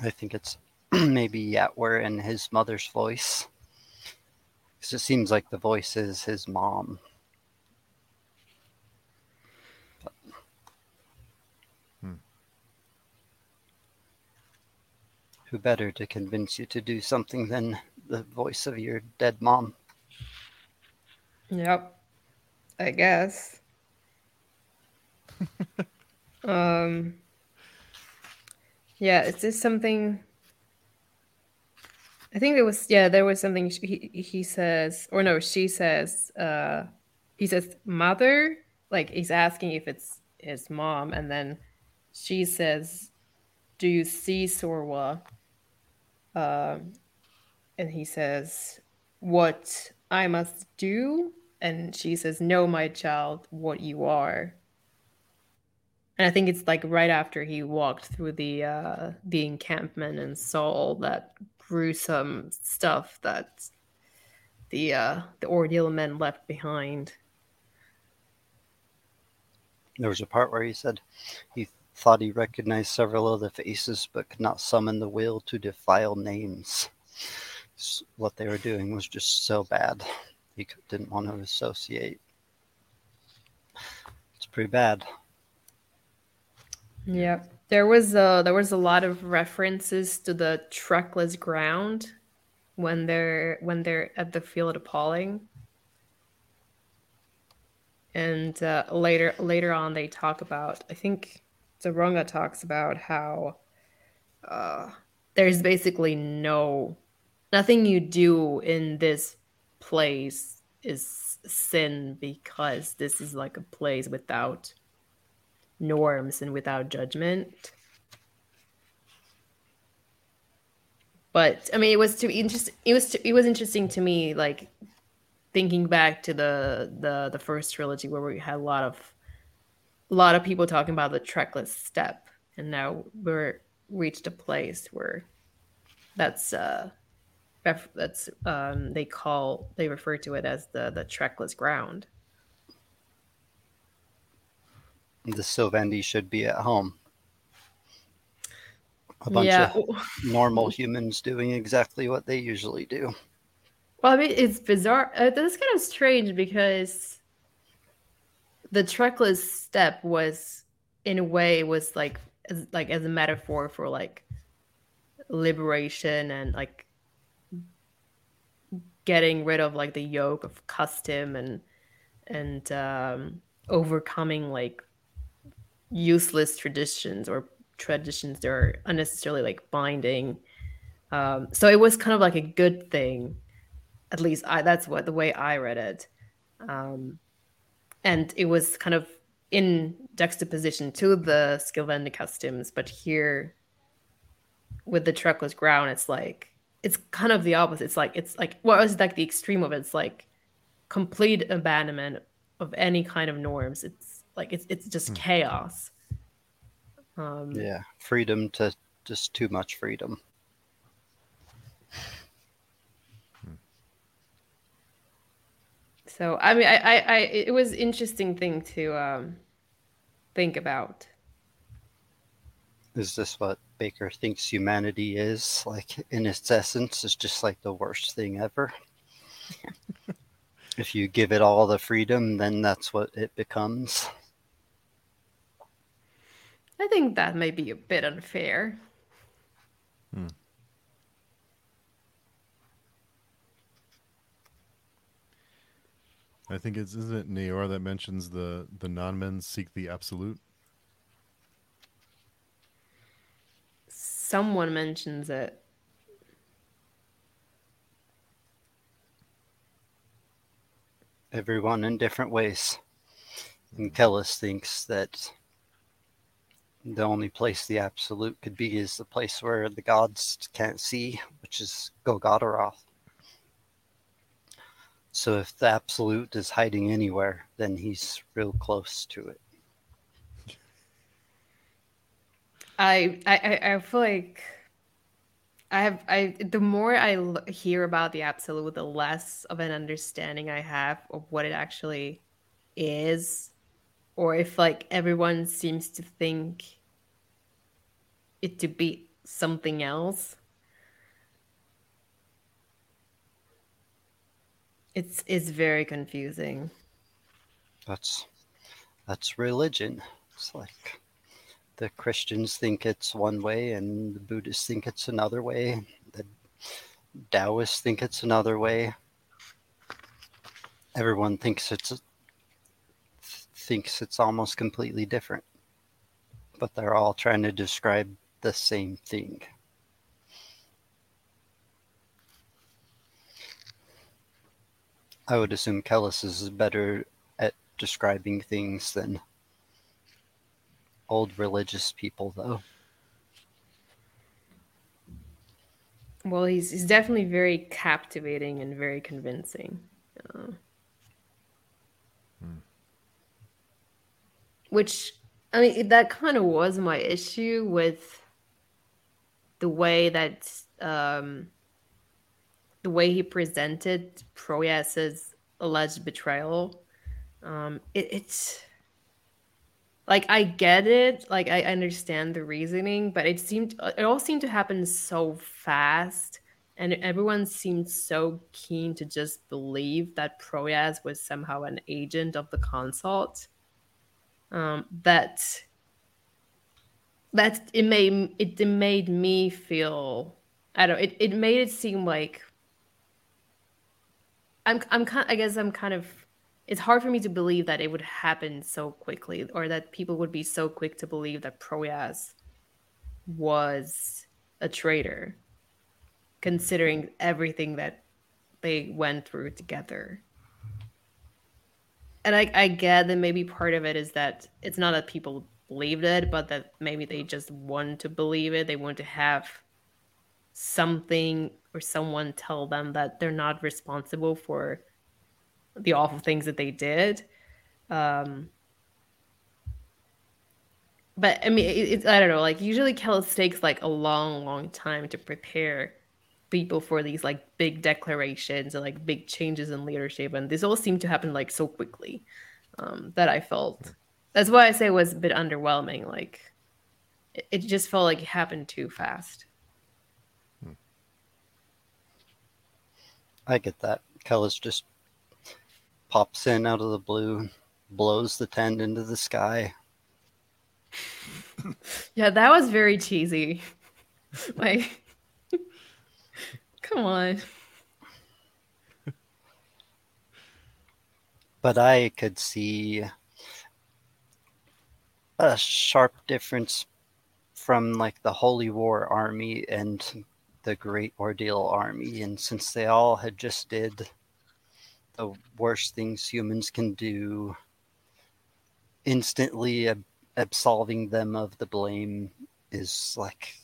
I think it's maybe Yatwer in his mother's voice. Because it seems like the voice is his mom. who better to convince you to do something than the voice of your dead mom? Yep. I guess. um Yeah, is this something I think it was yeah, there was something he he says or no, she says uh he says mother like he's asking if it's his mom and then she says do you see Sorwa um, and he says, What I must do? And she says, No, my child, what you are. And I think it's like right after he walked through the uh, the encampment and saw all that gruesome stuff that the uh, the ordeal men left behind. There was a part where he said he thought he recognized several of the faces, but could not summon the will to defile names. What they were doing was just so bad. He didn't want to associate. It's pretty bad. Yeah, there was a, there was a lot of references to the trackless ground when they're when they're at the field of appalling and uh, later later on they talk about i think Zsoronga talks about how uh, there's basically no nothing you do in this place is sin because this is like a place without norms and without judgment. But I mean, it was to interest. It was it was interesting to me, like thinking back to the the the first trilogy where we had a lot of a lot of people talking about the trackless steppe, and now we're reached a place where that's uh that's um they call they refer to it as the the trackless ground. The Scylvendi should be at home. A bunch yeah. of normal humans doing exactly what they usually do. Well, I mean, it's bizarre. Uh, that's kind of strange because the Trackless steppe was, in a way, was like as, like as a metaphor for like liberation and like getting rid of like the yoke of custom and and um, overcoming like useless traditions or traditions that are unnecessarily like binding. Um, so it was kind of like a good thing, at least I, that's what the way I read it, um, and it was kind of in juxtaposition to the Scylvendi customs, but here with the Trackless ground, it's like it's kind of the opposite. It's like it's like well, it's like the extreme of it. It's like complete abandonment of any kind of norms. It's like it's it's just mm. chaos. Um, yeah, freedom to just too much freedom. So I mean, I, I, I it was interesting thing to um, think about. Is this what Baker thinks humanity is? Like in its essence, is just like the worst thing ever. if you give it all the freedom, then that's what it becomes. I think that may be a bit unfair. Hmm. I think it's isn't it Neor that mentions the the non men seek the absolute. Someone mentions it. Everyone in different ways. And Kellis thinks that the only place the absolute could be is the place where the gods can't see, which is Golgotha. So if the absolute is hiding anywhere, then he's real close to it. I I I feel like I have I the more I l- hear about the absolute, the less of an understanding I have of what it actually is, or if like everyone seems to think it to be something else. It's it's very confusing. That's that's religion. It's like the Christians think it's one way and the Buddhists think it's another way. The Taoists think it's another way. Everyone thinks it's thinks it's almost completely different. But they're all trying to describe the same thing. I would assume Kellhus is better at describing things than old religious people, though. Well, he's he's definitely very captivating and very convincing. Uh, Which, I mean, that kind of was my issue with the way that um, the way he presented Proyas's alleged betrayal, um, it, it's like I get it, like I understand the reasoning, but it seemed it all seemed to happen so fast, and everyone seemed so keen to just believe that Proyas was somehow an agent of the consult. Um, that that it made it, it made me feel I don't it, it made it seem like I'm I'm kind I guess I'm kind of it's hard for me to believe that it would happen so quickly or that people would be so quick to believe that Proyas was a traitor considering everything that they went through together. And I, I get that maybe part of it is that it's not that people believed it, but that maybe they just want to believe it. They want to have something or someone tell them that they're not responsible for the awful things that they did. Um, but I mean, it, it, I don't know. Like usually, Kellhus takes like a long, long time to prepare people for these like big declarations and like big changes in leadership, and this all seemed to happen like so quickly um, that I felt. That's why I say it was a bit underwhelming. Like it, it just felt like it happened too fast. I get that. Kellhus just pops in out of the blue, blows the tent into the sky. yeah, that was very cheesy. like, come on. But I could see a sharp difference from like the Holy War army and the Great Ordeal army, and since they all had just did the worst things humans can do, instantly ab- absolving them of the blame is like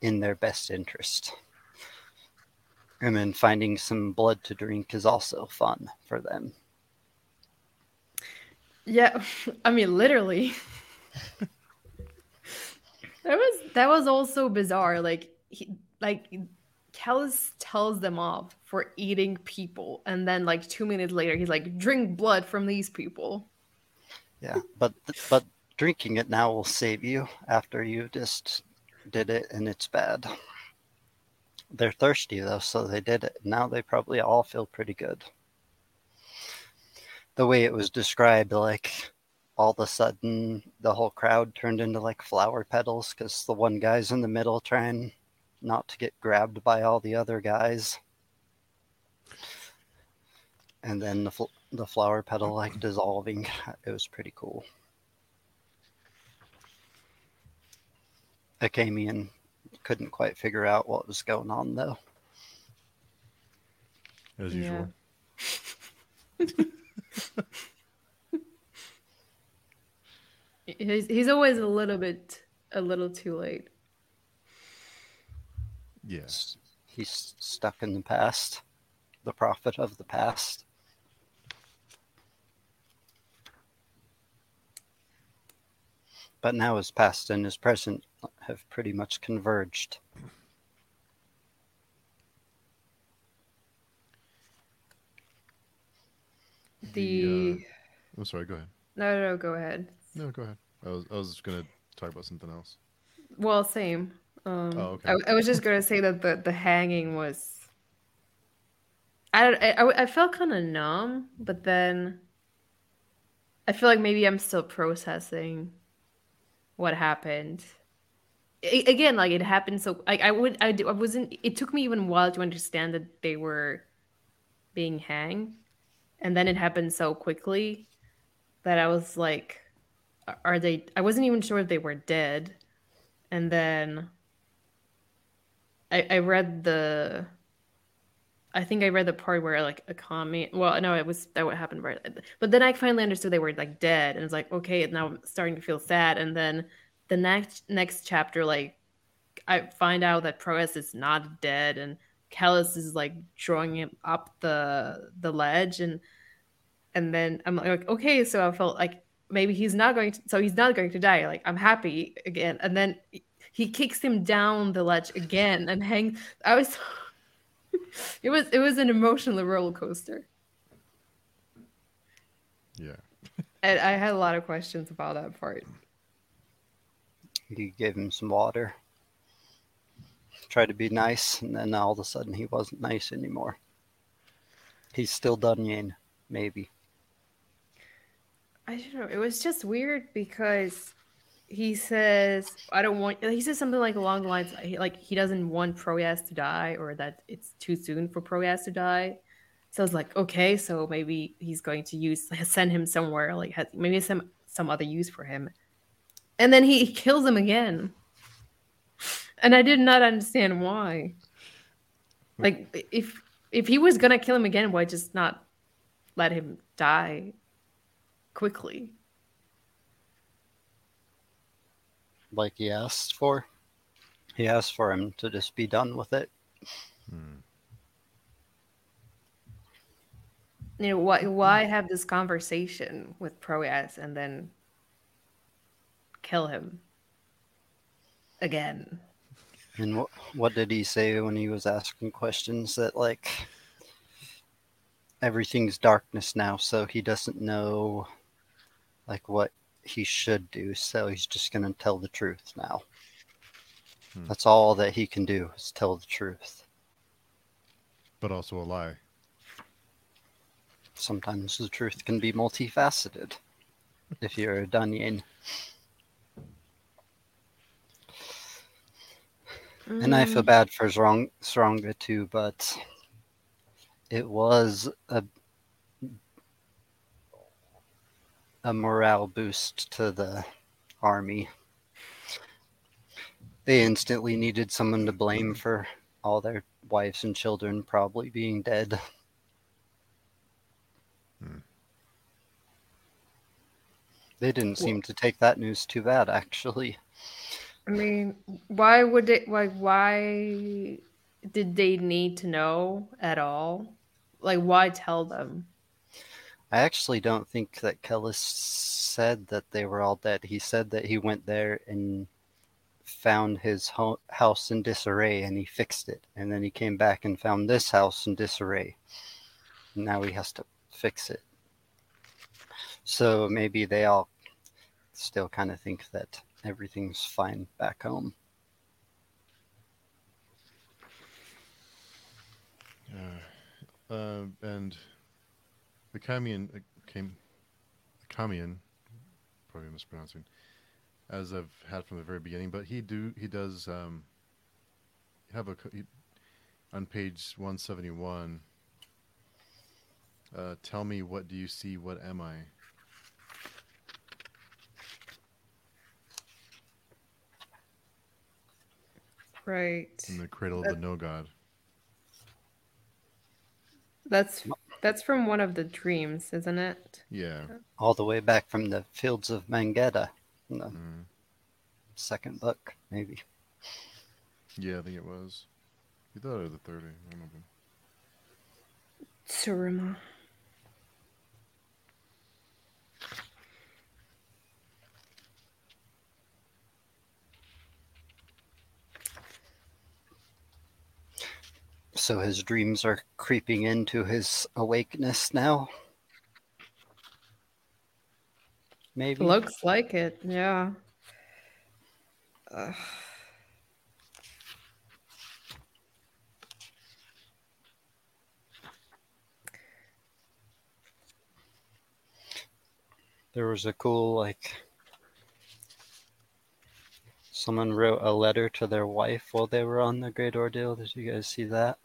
in their best interest. And then finding some blood to drink is also fun for them. Yeah, I mean, literally. that was that was also bizarre. Like he, like Kellhus tells them off for eating people, and then like two minutes later, he's like, "Drink blood from these people." Yeah, but but drinking it now will save you after you just did it and it's bad. They're thirsty though, so they did it. Now they probably all feel pretty good. The way it was described, like all of a sudden the whole crowd turned into like flower petals because the one guy's in the middle trying not to get grabbed by all the other guys. And then the, fl- the flower petal like dissolving. It was pretty cool. Achamian couldn't quite figure out what was going on though. As usual. Yeah. he's, he's always a little bit a little too late. Yes. He's stuck in the past, the prophet of the past. But now his past and his present have pretty much converged. The, uh, I'm sorry. Go ahead. no, no, no, go ahead. No, go ahead. I was I was gonna talk about something else. Well, same. Um, Oh, okay. I, I was just gonna say that the the hanging was. I don't- I, I, I felt kind of numb, but then I feel like maybe I'm still processing what happened. A- again, like it happened so like I would I, I wasn't. It took me even a while to understand that they were being hanged, and then it happened so quickly that I was like, are they? I wasn't even sure if they were dead, and then I, I read the I think I read the part where like a comment well no it was that what happened right but then I finally understood they were like dead and it's like okay now I'm starting to feel sad and then the next next chapter like I find out that Proyas is not dead and Kellhus is like drawing him up the the ledge and and then I'm like okay so I felt like maybe he's not going to so he's not going to die like I'm happy again and then he kicks him down the ledge again and hangs I was it was it was an emotional roller coaster. Yeah. And I had a lot of questions about that part. You gave him some water, tried to be nice, and then all of a sudden he wasn't nice anymore. He's still Dunyain, maybe. I don't know. It was just weird because he says, "I don't want." He says something like along the lines like he doesn't want Proyas to die, or that it's too soon for Proyas to die. So I was like, okay, so maybe he's going to use send him somewhere, like has, maybe some some other use for him. And then he kills him again, and I did not understand why. Hmm. Like if if he was gonna kill him again, why just not let him die quickly? Like he asked for. He asked for him to just be done with it. Hmm. you know why why have this conversation with Proyas and then kill him again And what what did he say when he was asking questions that like everything's darkness now, so he doesn't know like what he should do, so he's just gonna tell the truth now. Hmm. That's all that he can do is tell the truth. But also a lie. Sometimes the truth can be multifaceted if you're a Dunyain. Mm. And I feel mm. bad for Zrong, Sronga too, but it was a a morale boost to the army. They instantly needed someone to blame for all their wives and children probably being dead. Hmm. They didn't seem to take that news too bad, actually. I mean, why would it? Like, why did they need to know at all? Like, why tell them? I actually don't think that Kellhus said that they were all dead. He said that he went there and found his ho- house in disarray and he fixed it. And then he came back and found this house in disarray. Now he has to fix it. So maybe they all still kind of think that everything's fine back home. Uh, uh, and the Kamian uh, came, Kamian, probably mispronouncing, as I've had from the very beginning. But he do he does um, have a he, on page one seventy one. Uh, tell me what do you see? What am I? Right. In the cradle of the no god. That's that's from one of the dreams, isn't it? Yeah. All the way back from the fields of Mengedda, the mm. second book, maybe. Yeah, I think it was. You thought it was the third. I don't know. Tsuruma. So his dreams are creeping into his awakeness now. Maybe. Looks like it, yeah. Ugh. There was a cool, like, someone wrote a letter to their wife while they were on the Great Ordeal. Did you guys see that?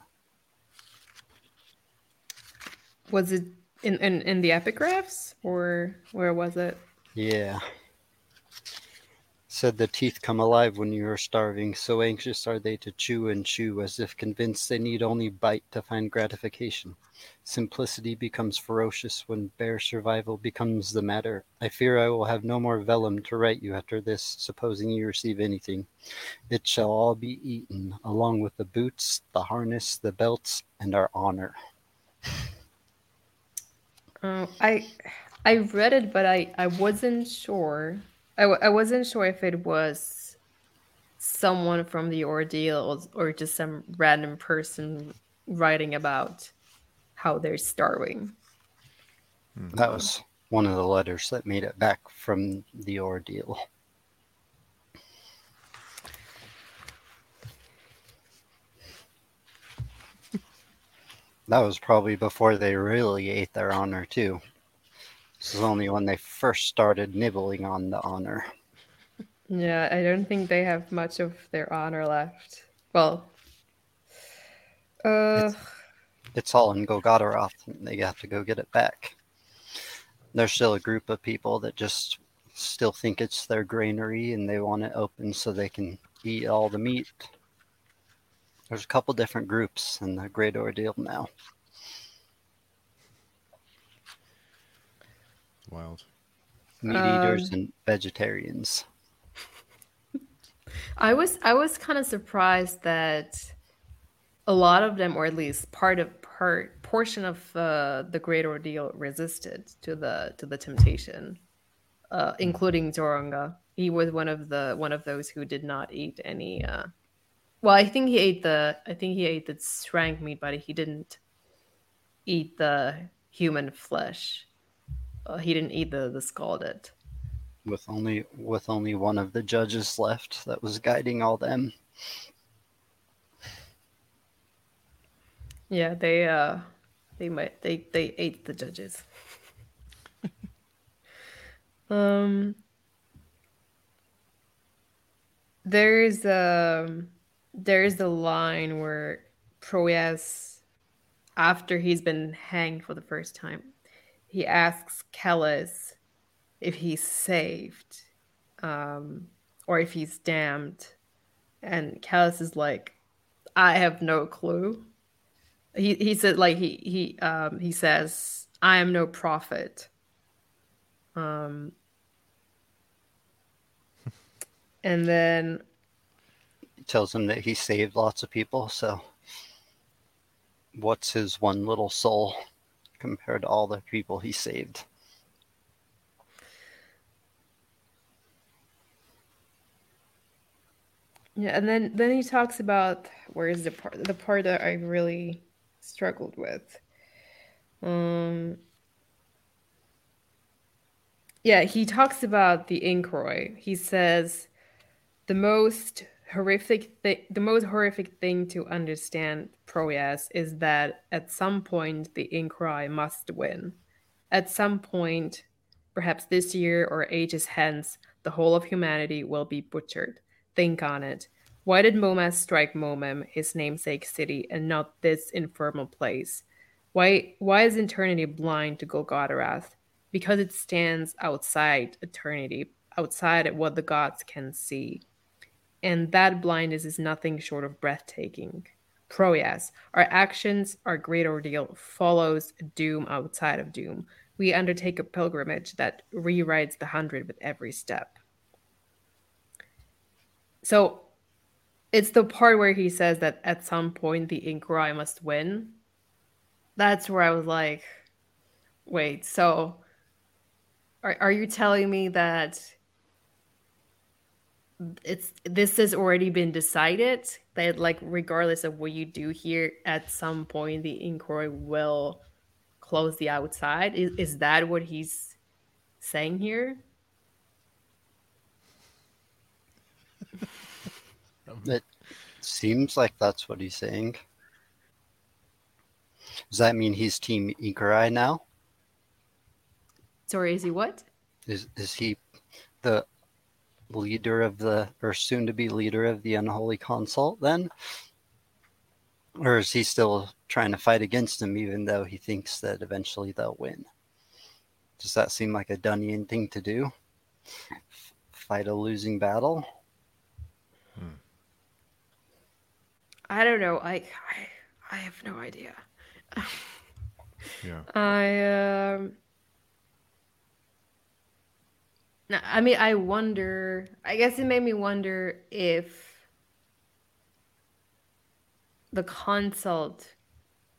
Was it in, in, in the epigraphs or where was it? Yeah. Said the teeth come alive when you are starving, so anxious are they to chew and chew, as if convinced they need only bite to find gratification. Simplicity becomes ferocious when bare survival becomes the matter. I fear I will have no more vellum to write you after this, supposing you receive anything. It shall all be eaten, along with the boots, the harness, the belts, and our honor. Uh, I I read it, but I I wasn't sure. I w- I wasn't sure if it was someone from the ordeal or, just some random person writing about how they're starving. That was one of the letters that made it back from the ordeal. That was probably before they really ate their honor, too. This is only when they first started nibbling on the honor. Yeah, I don't think they have much of their honor left. Well, uh, it's, it's all in Golgotterath, and they have to go get it back. There's still a group of people that just still think it's their granary and they want it open so they can eat all the meat. There's a couple different groups in the Great Ordeal now. Wild. Meat eaters um, and vegetarians. I was I was kind of surprised that a lot of them, or at least part of part portion of uh, the Great Ordeal, resisted to the to the temptation, uh, including Zsoronga. He was one of the one of those who did not eat any uh, well, I think he ate the. I think he ate the Sranc meat, but he didn't eat the human flesh. Uh, he didn't eat the the scalded. With only with only one of the judges left that was guiding all them. Yeah, they uh They might they they ate the judges. um there's a there's the line where Proyas after he's been hanged for the first time, he asks Kellhus if he's saved um, or if he's damned. And Kellhus is like, I have no clue. He he said like he he um he says, I am no prophet. Um and then he tells him that he saved lots of people, so what's his one little soul compared to all the people he saved? Yeah, and then then he talks about where is the part the part that I really struggled with. Um yeah, he talks about the Inchoroi. He says the most horrific the most horrific thing to understand Proyas is that at some point the Inchoroi must win. At some point, perhaps this year or ages hence, the whole of humanity will be butchered. Think on it. Why did Momas strike Momemn, his namesake city, and not this infernal place? Why why is eternity blind to Golgotterath? Because it stands outside eternity, outside what the gods can see. And that blindness is nothing short of breathtaking. Proyas, our actions, our great ordeal follows doom outside of doom. We undertake a pilgrimage that rewrites the hundred with every step. So it's the part where he says that at some point the Inchoroi must win. That's where I was like, wait, so are, are you telling me that it's this has already been decided that like regardless of what you do here at some point the Inchoroi will close the outside. Is, is that what he's saying here? It seems like that's what he's saying. Does that mean he's team Ikarai now? Sorry is he what? Is is he the leader of the, or soon to be leader of the unholy consult then? Or is he still trying to fight against him even though he thinks that eventually they'll win? Does that seem like a Dunyain thing to do? Fight a losing battle? Hmm. I don't know. I, I, I have no idea. yeah. I um I mean, I wonder. I guess it made me wonder if the consult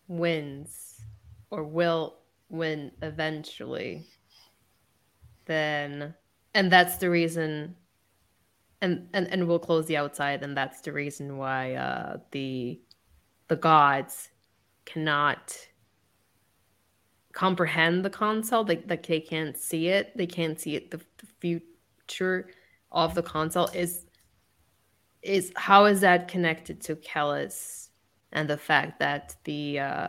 wins or will win eventually. Then, and that's the reason. And, and and we'll close the outside, and that's the reason why uh, the the gods cannot comprehend the Consult like like they can't see it they can't see it the, the future of the Consult is is how is that connected to Kellhus and the fact that the uh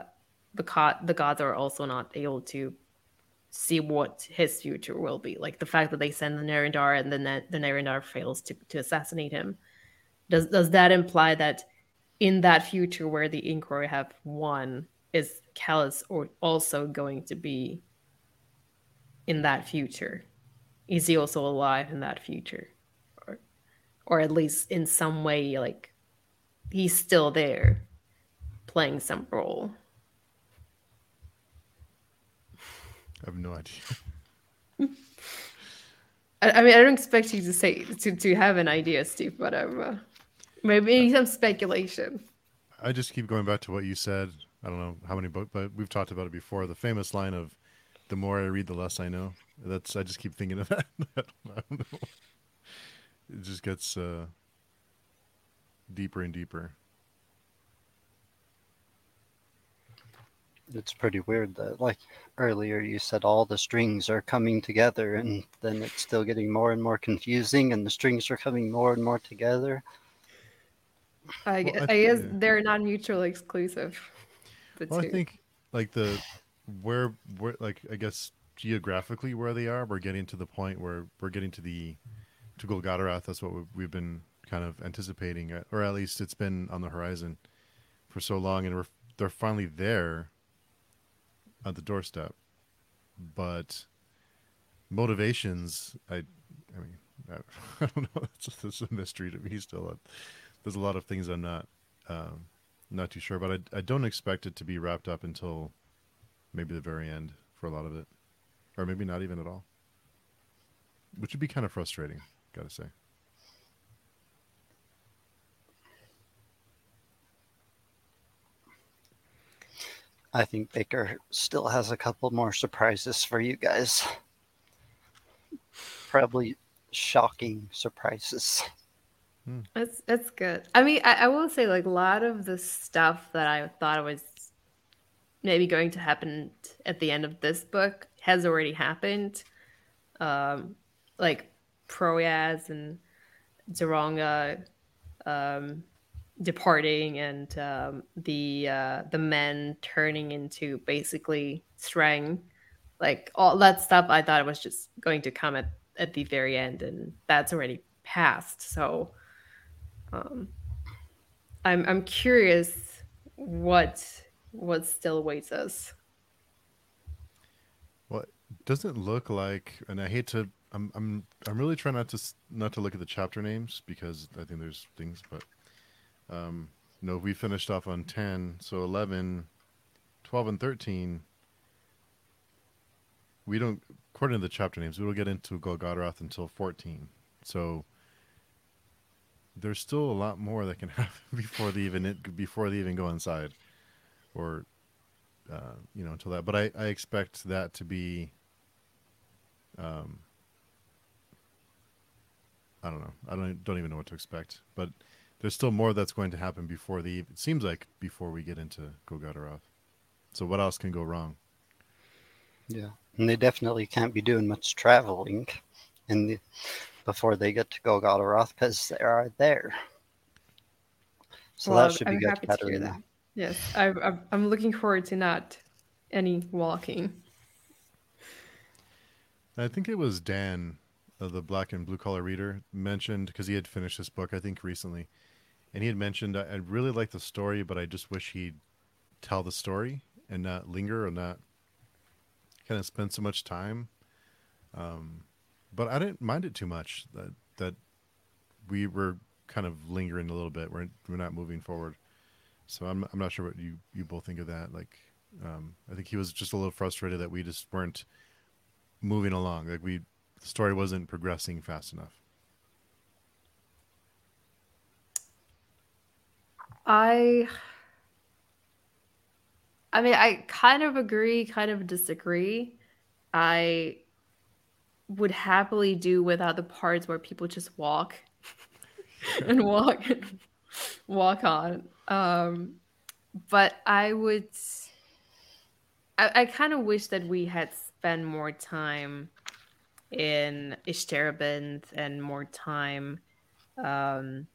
the the gods are also not able to see what his future will be? Like the fact that they send the Narindar and then the Narindar fails to, to assassinate him. Does does that imply that in that future where the Inchoroi have won is Kellhus or also going to be in that future? Is he also alive in that future? Or or at least in some way like he's still there playing some role. I have no idea. I, I, mean, I don't expect you to say to, to have an idea, Steve, but I'm uh, maybe some speculation. I just keep going back to what you said I don't know how many books, but we've talked about it before. The famous line of "The more I read, the less I know." That's I just keep thinking of that. I don't know. It just gets uh, deeper and deeper. It's pretty weird that, like earlier, you said all the strings are coming together, and then it's still getting more and more confusing, and the strings are coming more and more together. I, well, I, I guess yeah. they're not mutually exclusive well, two. I think like the where where like I guess geographically where they are, we're getting to the point where we're getting to the to Golgotha. That's what we've been kind of anticipating, uh, or at least it's been on the horizon for so long, and we're they're finally there at the doorstep. But motivations, I, I mean, I, I don't know. It's, it's, a mystery to me still. There's a lot of things I'm not, um, not too sure, but I, I don't expect it to be wrapped up until maybe the very end for a lot of it, or maybe not even at all, which would be kind of frustrating. Gotta say. I think Bakker still has a couple more surprises for you guys. Probably shocking surprises. That's that's good. I mean, I, I, will say like a lot of the stuff that I thought was maybe going to happen at the end of this book has already happened. Um, like Proyas and Zsoronga um, departing and um, the uh, the men turning into basically Sranc, like all that stuff. I thought it was just going to come at, at the very end, and that's already passed. So, um, I'm I'm curious what what still awaits us. Well, doesn't look like, and I hate to. I'm I'm I'm really trying not to not to look at the chapter names because I think there's things, but um, no, we finished off on 10, so 11, 12, and 13. We don't, according to the chapter names, we don't get into Golgotha until 14. So there's still a lot more that can happen before they even before they even go inside, or uh, you know until that. But I, I expect that to be. Um, I don't know. I don't don't even know what to expect, but there's still more that's going to happen before the. It seems like before we get into Golgotha. So what else can go wrong? Yeah, and they definitely can't be doing much traveling, and the before they get to Golgotha because they are there. So well, that should I'm be good, Katerina. Yes, I, I'm looking forward to not any walking. I think it was Dan, uh, the black and blue collar reader, mentioned because he had finished this book, I think, recently and he had mentioned I really like the story, but I just wish he'd tell the story and not linger or not kind of spend so much time. Um, but I didn't mind it too much that that we were kind of lingering a little bit. We're we're not moving forward. So I'm I'm not sure what you you both think of that. Like, um, I think he was just a little frustrated that we just weren't moving along. Like we the story wasn't progressing fast enough. I I mean, I kind of agree, kind of disagree. I would happily do without the parts where people just walk and walk walk on. Um, but I would I, I kind of wish that we had spent more time in Ishterebinth and more time um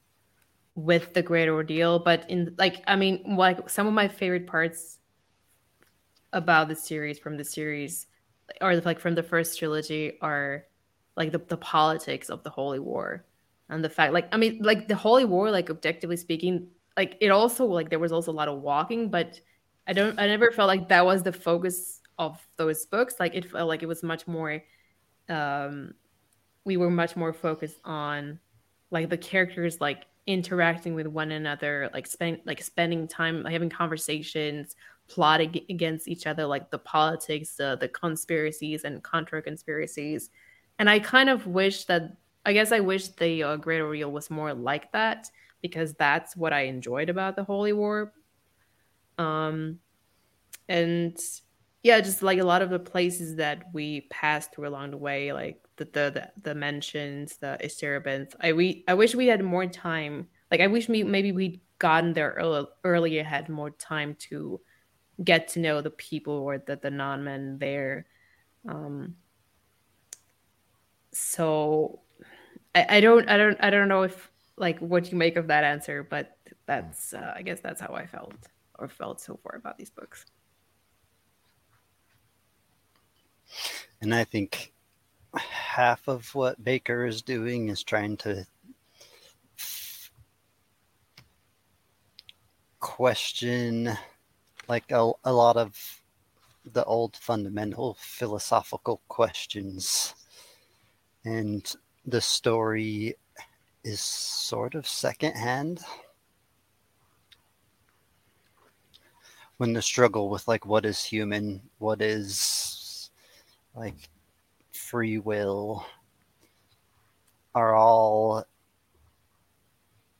with the great ordeal but in like i mean like some of my favorite parts about the series from the series or like from the first trilogy are like the, the politics of the holy war and the fact like i mean like the holy war like objectively speaking like it also like there was also a lot of walking but i don't i never felt like that was the focus of those books. Like it felt like it was much more um we were much more focused on like the characters like interacting with one another, like spend like spending time like having conversations, plotting against each other, like the politics, the the conspiracies and contra conspiracies. And I kind of wish that I guess I wish the uh, Great Ordeal was more like that because that's what I enjoyed about the Holy War. Um, and yeah, just like a lot of the places that we passed through along the way, like the the the, mentions, the Ishterebinth. I we I wish we had more time. Like I wish we maybe we'd gotten there early, earlier, had more time to get to know the people or the the non men there. Um, so I, I don't I don't I don't know if like what you make of that answer, but that's uh, I guess that's how I felt or felt so far about these books. And I think half of what Bakker is doing is trying to question like a, a lot of the old fundamental philosophical questions and the story is sort of secondhand when the struggle with like what is human what is like free will are all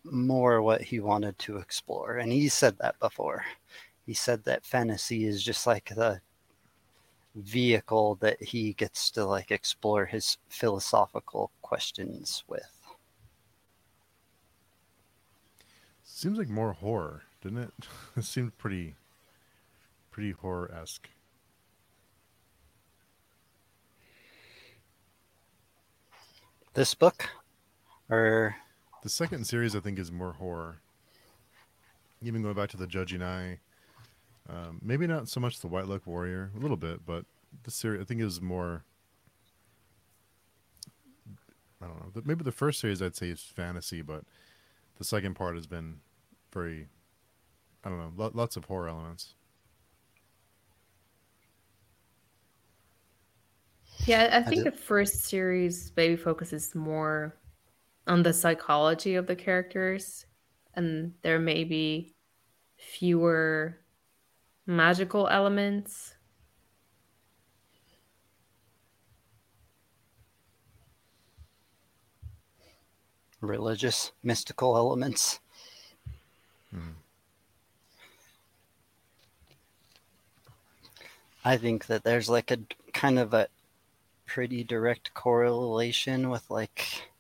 more what he wanted to explore. And he said that before. He said that fantasy is just like the vehicle that he gets to like explore his philosophical questions with. Seems like more horror, didn't it? it seemed pretty pretty horror esque. This book? Or the second series, I think, is more horror. Even going back to the Judging Eye, um, maybe not so much the White-Luck Warrior, a little bit, but the series I think is more. I don't know. Maybe the first series I'd say is fantasy, but the second part has been very, I don't know, lots of horror elements. Yeah, I think the first series maybe focuses more on the psychology of the characters, and there may be fewer magical elements. Religious, mystical elements. Hmm. I think that there's like a kind of a pretty direct correlation with like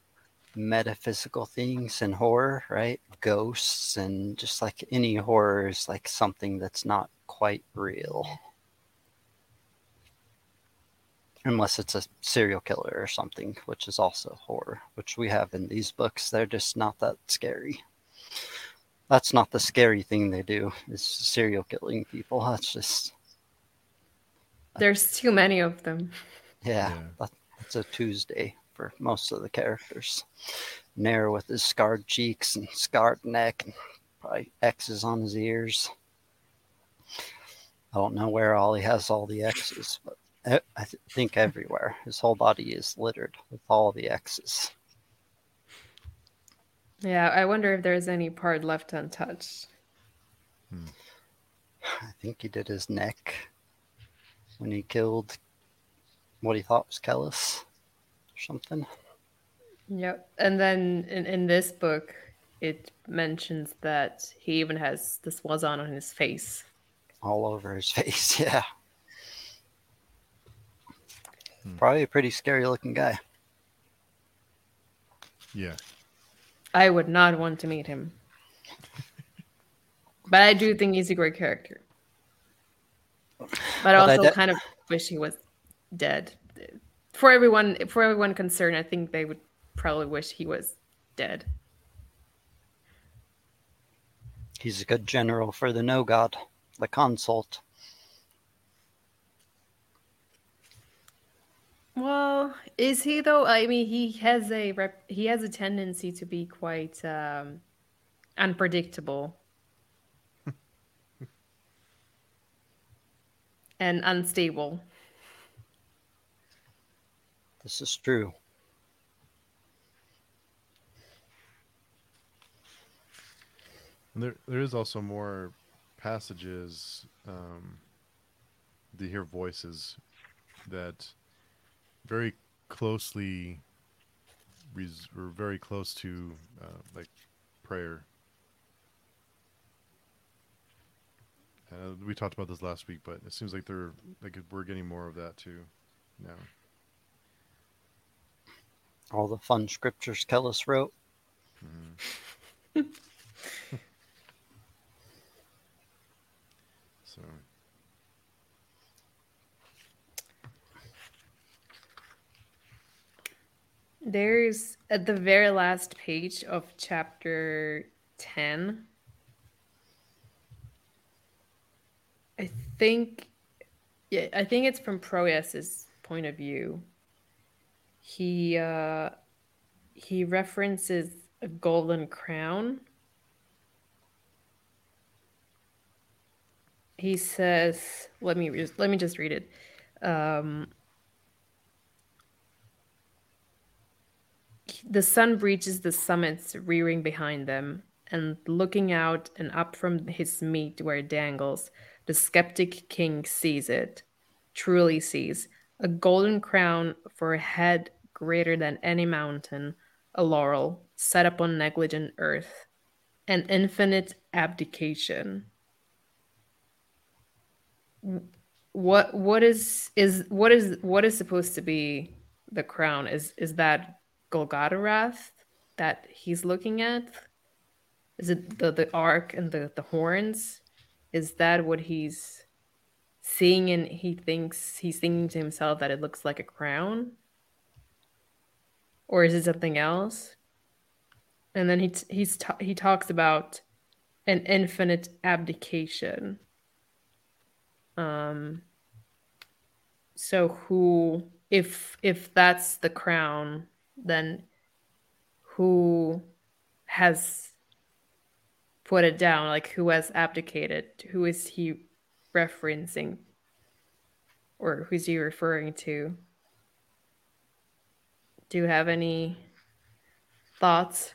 metaphysical things and horror, right? Ghosts and just like any horror is like something that's not quite real. Unless it's a serial killer or something, which is also horror, which we have in these books. They're just not that scary. That's not the scary thing they do, is serial killing people. That's just. There's too many of them. Yeah, yeah. that's a Tuesday for most of the characters. Cnaiür with his scarred cheeks and scarred neck and probably X's on his ears. I don't know where all he has all the X's, but I th- think everywhere. His whole body is littered with all the X's. Yeah, I wonder if there's any part left untouched. Hmm. I think he did his neck when he killed what he thought was Kellhus or something. Yep. And then in, in this book, it mentions that he even has this was on on his face. All over his face, yeah. Hmm. Probably a pretty scary looking guy. Yeah. I would not want to meet him. but I do think he's a great character. But I also de- kind of wish he was dead for everyone for everyone concerned, I think they would probably wish he was dead. He's a good general for the no god, the consult. Well, is he though? I mean, he has a rep- he has a tendency to be quite um, unpredictable and unstable. This is true. There, there is also more passages. Um, you hear voices that very closely, res- or very close to, uh, like prayer. Uh, we talked about this last week, but it seems like they're like we're getting more of that too now all the fun scriptures Kellhus wrote. Mm. so. There's at the very last page of chapter 10. I think yeah, I think it's from Proyas's point of view. He uh, he references a golden crown. He says, "Let me just let me just read it." Um, the sun breaches the summits rearing behind them, and looking out and up from his meat where it dangles, the skeptic king sees it, truly sees, a golden crown for a head greater than any mountain, a laurel set upon negligent earth, an infinite abdication. What what is is what is what is supposed to be the crown? Is is that Golgotha that he's looking at? Is it the the ark and the the horns? Is that what he's seeing and he thinks he's thinking to himself that it looks like a crown? Or is it something else? And then he he's he talks about an infinite abdication. Um so who if if that's the crown then who has put it down? Like who has abdicated? Who is he referencing? Or who's he referring to? Do you have any thoughts?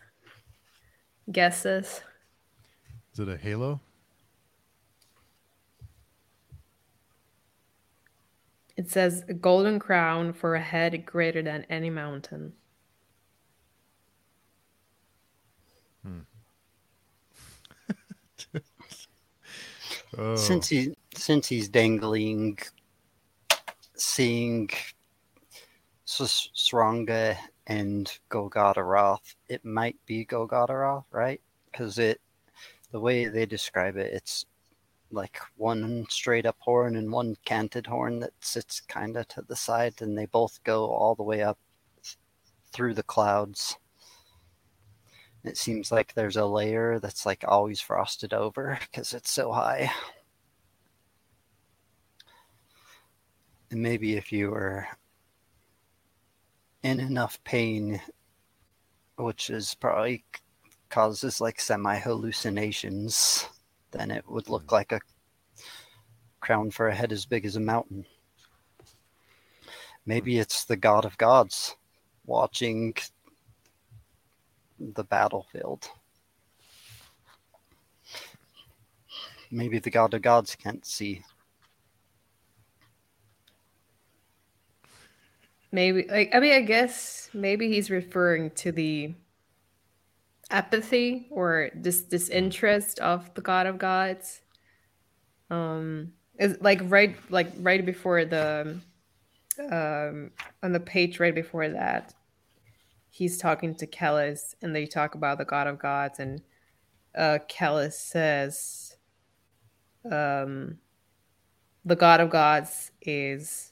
Guesses? Is it a halo? It says a golden crown for a head greater than any mountain. Hmm. oh. Since he since he's dangling, seeing Sranga and Golgotterath, it might be Golgotterath, right? Because it, the way they describe it, it's like one straight up horn and one canted horn that sits kind of to the side, and they both go all the way up through the clouds. It seems like there's a layer that's like always frosted over because it's so high. And maybe if you were in enough pain, which is probably causes like semi hallucinations, then it would look hmm. like a crown for a head as big as a mountain. Maybe hmm. it's the god of gods watching the battlefield. Maybe the god of gods can't see Maybe like I mean I guess maybe he's referring to the apathy or this disinterest of the god of gods. Um is like right like right before the um on the page right before that he's talking to Kellhus and they talk about the god of gods and uh Kellhus says um the god of gods is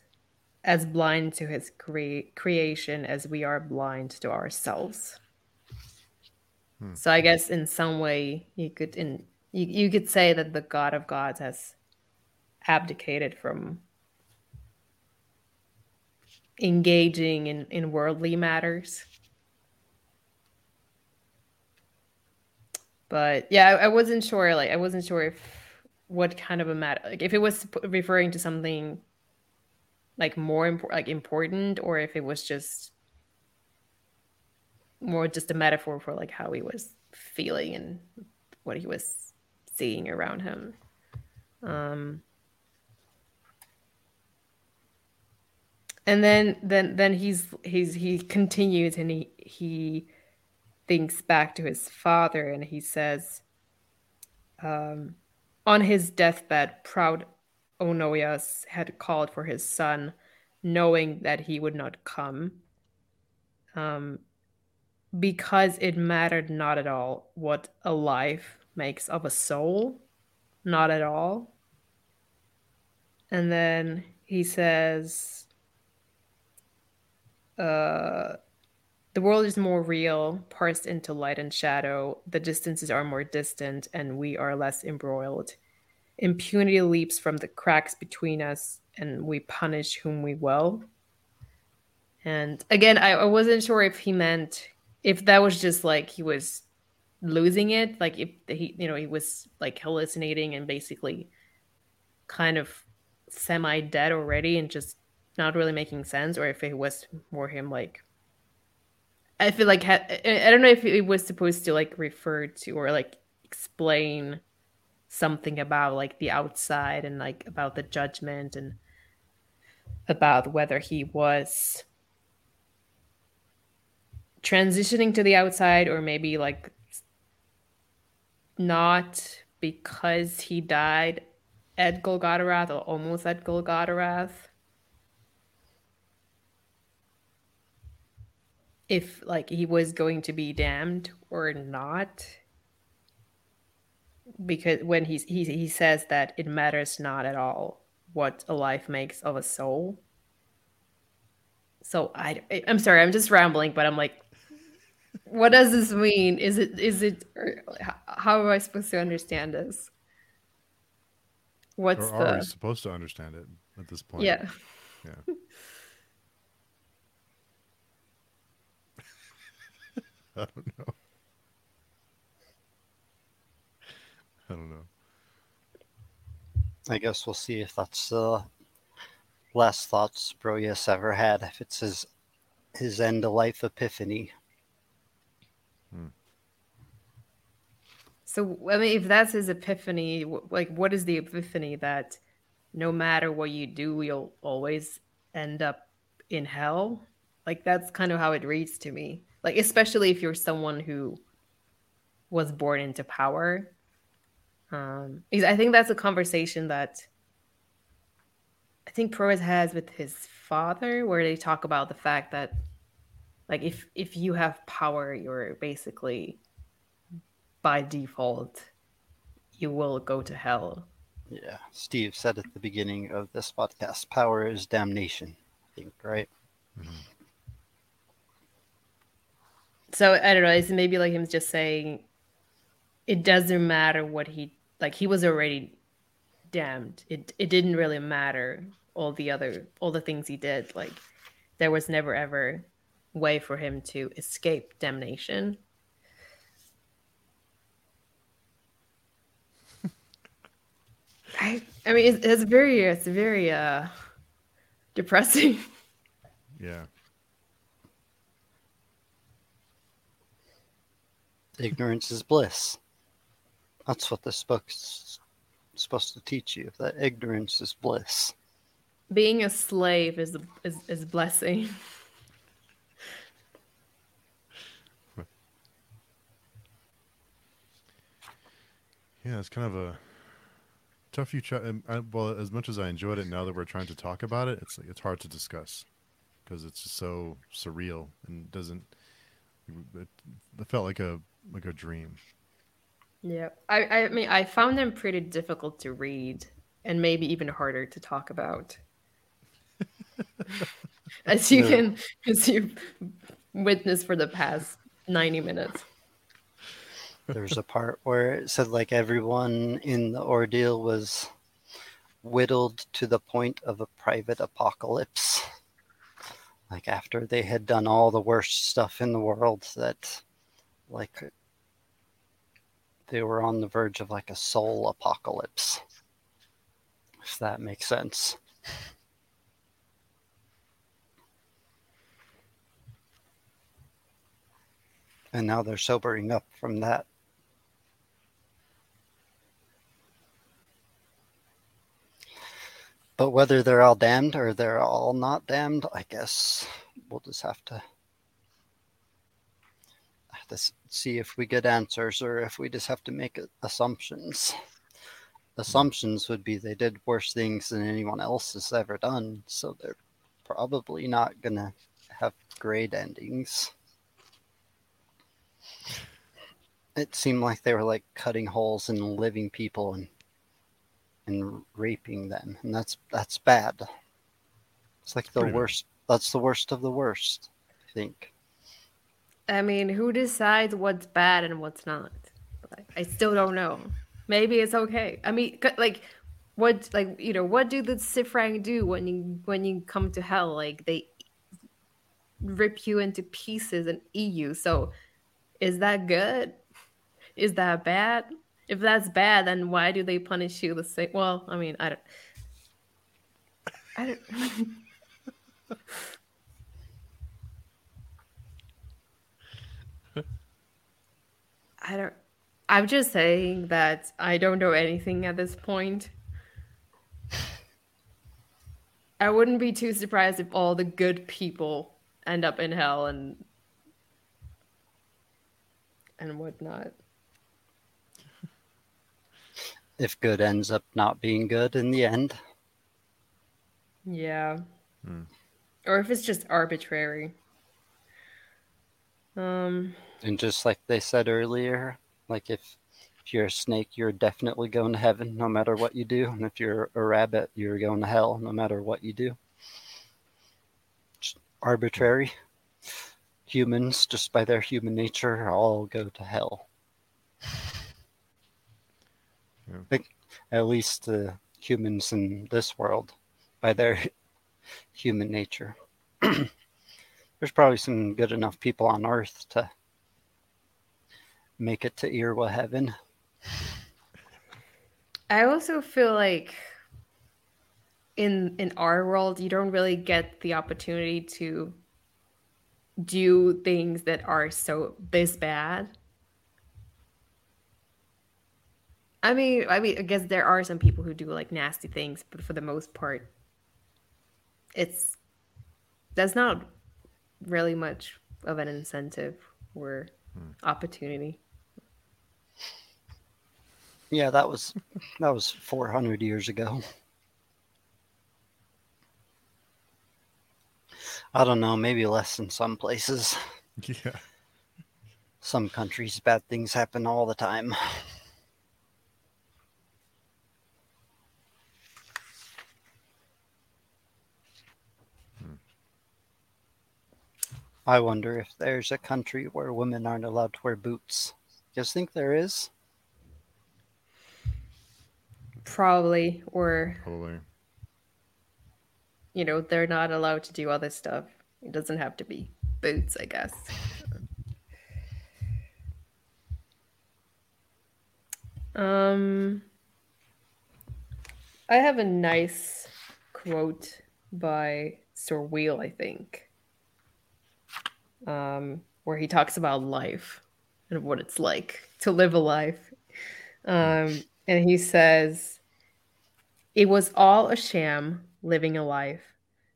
as blind to his cre- creation as we are blind to ourselves. Hmm. So I guess in some way you could in you, you could say that the God of gods has abdicated from engaging in, in worldly matters. But yeah, I, I wasn't sure. Like, I wasn't sure if what kind of a matter, like if it was referring to something like more important like important or if it was just more just a metaphor for like how he was feeling and what he was seeing around him. Um and then then then he's he's he continues and he he thinks back to his father and he says um on his deathbed proud Onoyas had called for his son, knowing that he would not come, um, because it mattered not at all what a life makes of a soul, not at all. And then he says, uh, the world is more real, parsed into light and shadow. The distances are more distant, and we are less embroiled. Impunity leaps from the cracks between us, and we punish whom we will. And again, I, I wasn't sure if he meant if that was just like he was losing it, like if he, you know, he was like hallucinating and basically kind of semi dead already and just not really making sense, or if it was more him like. I feel like I don't know if it was supposed to like refer to or like explain something about like the outside and like about the judgment and about whether he was transitioning to the outside or maybe like not because he died at Golgotha or almost at Golgotha if like he was going to be damned or not. Because when he's, he he says that it matters not at all what a life makes of a soul. So i i'm sorry i'm just rambling but i'm like what does this mean is it is it how am i supposed to understand this what's or are the... we supposed to understand it at this point yeah yeah i don't know I don't know. I guess we'll see if that's the last thoughts Proyas ever had. If it's his his end of life epiphany. Hmm. So I mean, if that's his epiphany, like, what is the epiphany that no matter what you do, you'll always end up in hell? Like that's kind of how it reads to me. Like, especially if you're someone who was born into power um, I think that's a conversation that I think Proyas has with his father, where they talk about the fact that, like, if if you have power, you're basically by default you will go to hell. Yeah, Steve said at the beginning of this podcast, power is damnation. I think, right? Mm-hmm. So I don't know. It's maybe like him just saying, it doesn't matter what he like he was already damned. It it didn't really matter all the other all the things he did. Like there was never ever way for him to escape damnation. I I mean it's, it's very it's very uh depressing. Yeah. Ignorance is bliss. That's what this book's supposed to teach you that ignorance is bliss. Being a slave is is, is blessing. yeah, it's kind of a tough you try. Um, well, as much as I enjoyed it, now that we're trying to talk about it, it's like it's hard to discuss because it's just so surreal and doesn't. It, it felt like a like a dream. Yeah, I, I mean, I found them pretty difficult to read and maybe even harder to talk about. as you can, as you witnessed for the past 90 minutes. There's a part where it said like everyone in the ordeal was whittled to the point of a private apocalypse. Like after they had done all the worst stuff in the world that like they were on the verge of like a soul apocalypse. If that makes sense. And now they're sobering up from that. But whether they're all damned or they're all not damned, I guess we'll just have to to see if we get answers or if we just have to make assumptions. Assumptions would be they did worse things than anyone else has ever done, so they're probably not gonna have great endings. It seemed like they were like cutting holes in living people and and raping them, and that's that's bad. It's like the worst. That's the worst of the worst. I think. I mean, who decides what's bad and what's not? I still don't know. Maybe it's okay. I mean, like, what, like, you know, what do the Cifraang do when you when you come to hell? Like, they rip you into pieces and eat you. So, is that good? Is that bad? If that's bad, then why do they punish you the same? Well, I mean, I don't. I don't. I don't. I'm just saying that I don't know anything at this point. I wouldn't be too surprised if all the good people end up in hell and and whatnot. If good ends up not being good in the end. Yeah. Hmm. Or if it's just arbitrary. Um and just like they said earlier, like if if you're a snake, you're definitely going to heaven no matter what you do. And if you're a rabbit, you're going to hell no matter what you do. Just arbitrary. Humans, just by their human nature, all go to hell. Yeah. Think at least the humans in this world, by their human nature. There's probably some good enough people on Earth to make it to Eärwa heaven. I also feel like in in our world you don't really get the opportunity to do things that are so this bad. I mean, I mean, I guess there are some people who do like nasty things, but for the most part, it's that's not really much of an incentive or hmm. opportunity. Yeah, that was that was 400 years ago. I don't know, maybe less in some places. Yeah. Some countries, bad things happen all the time. I wonder if there's a country where women aren't allowed to wear boots. You guys think there is? Probably, or probably. You know, they're not allowed to do other stuff. It doesn't have to be boots, I guess. um, I have a nice quote by Sorweel, I think, um, where he talks about life and what it's like to live a life. Um, and he says, it was all a sham, living a life,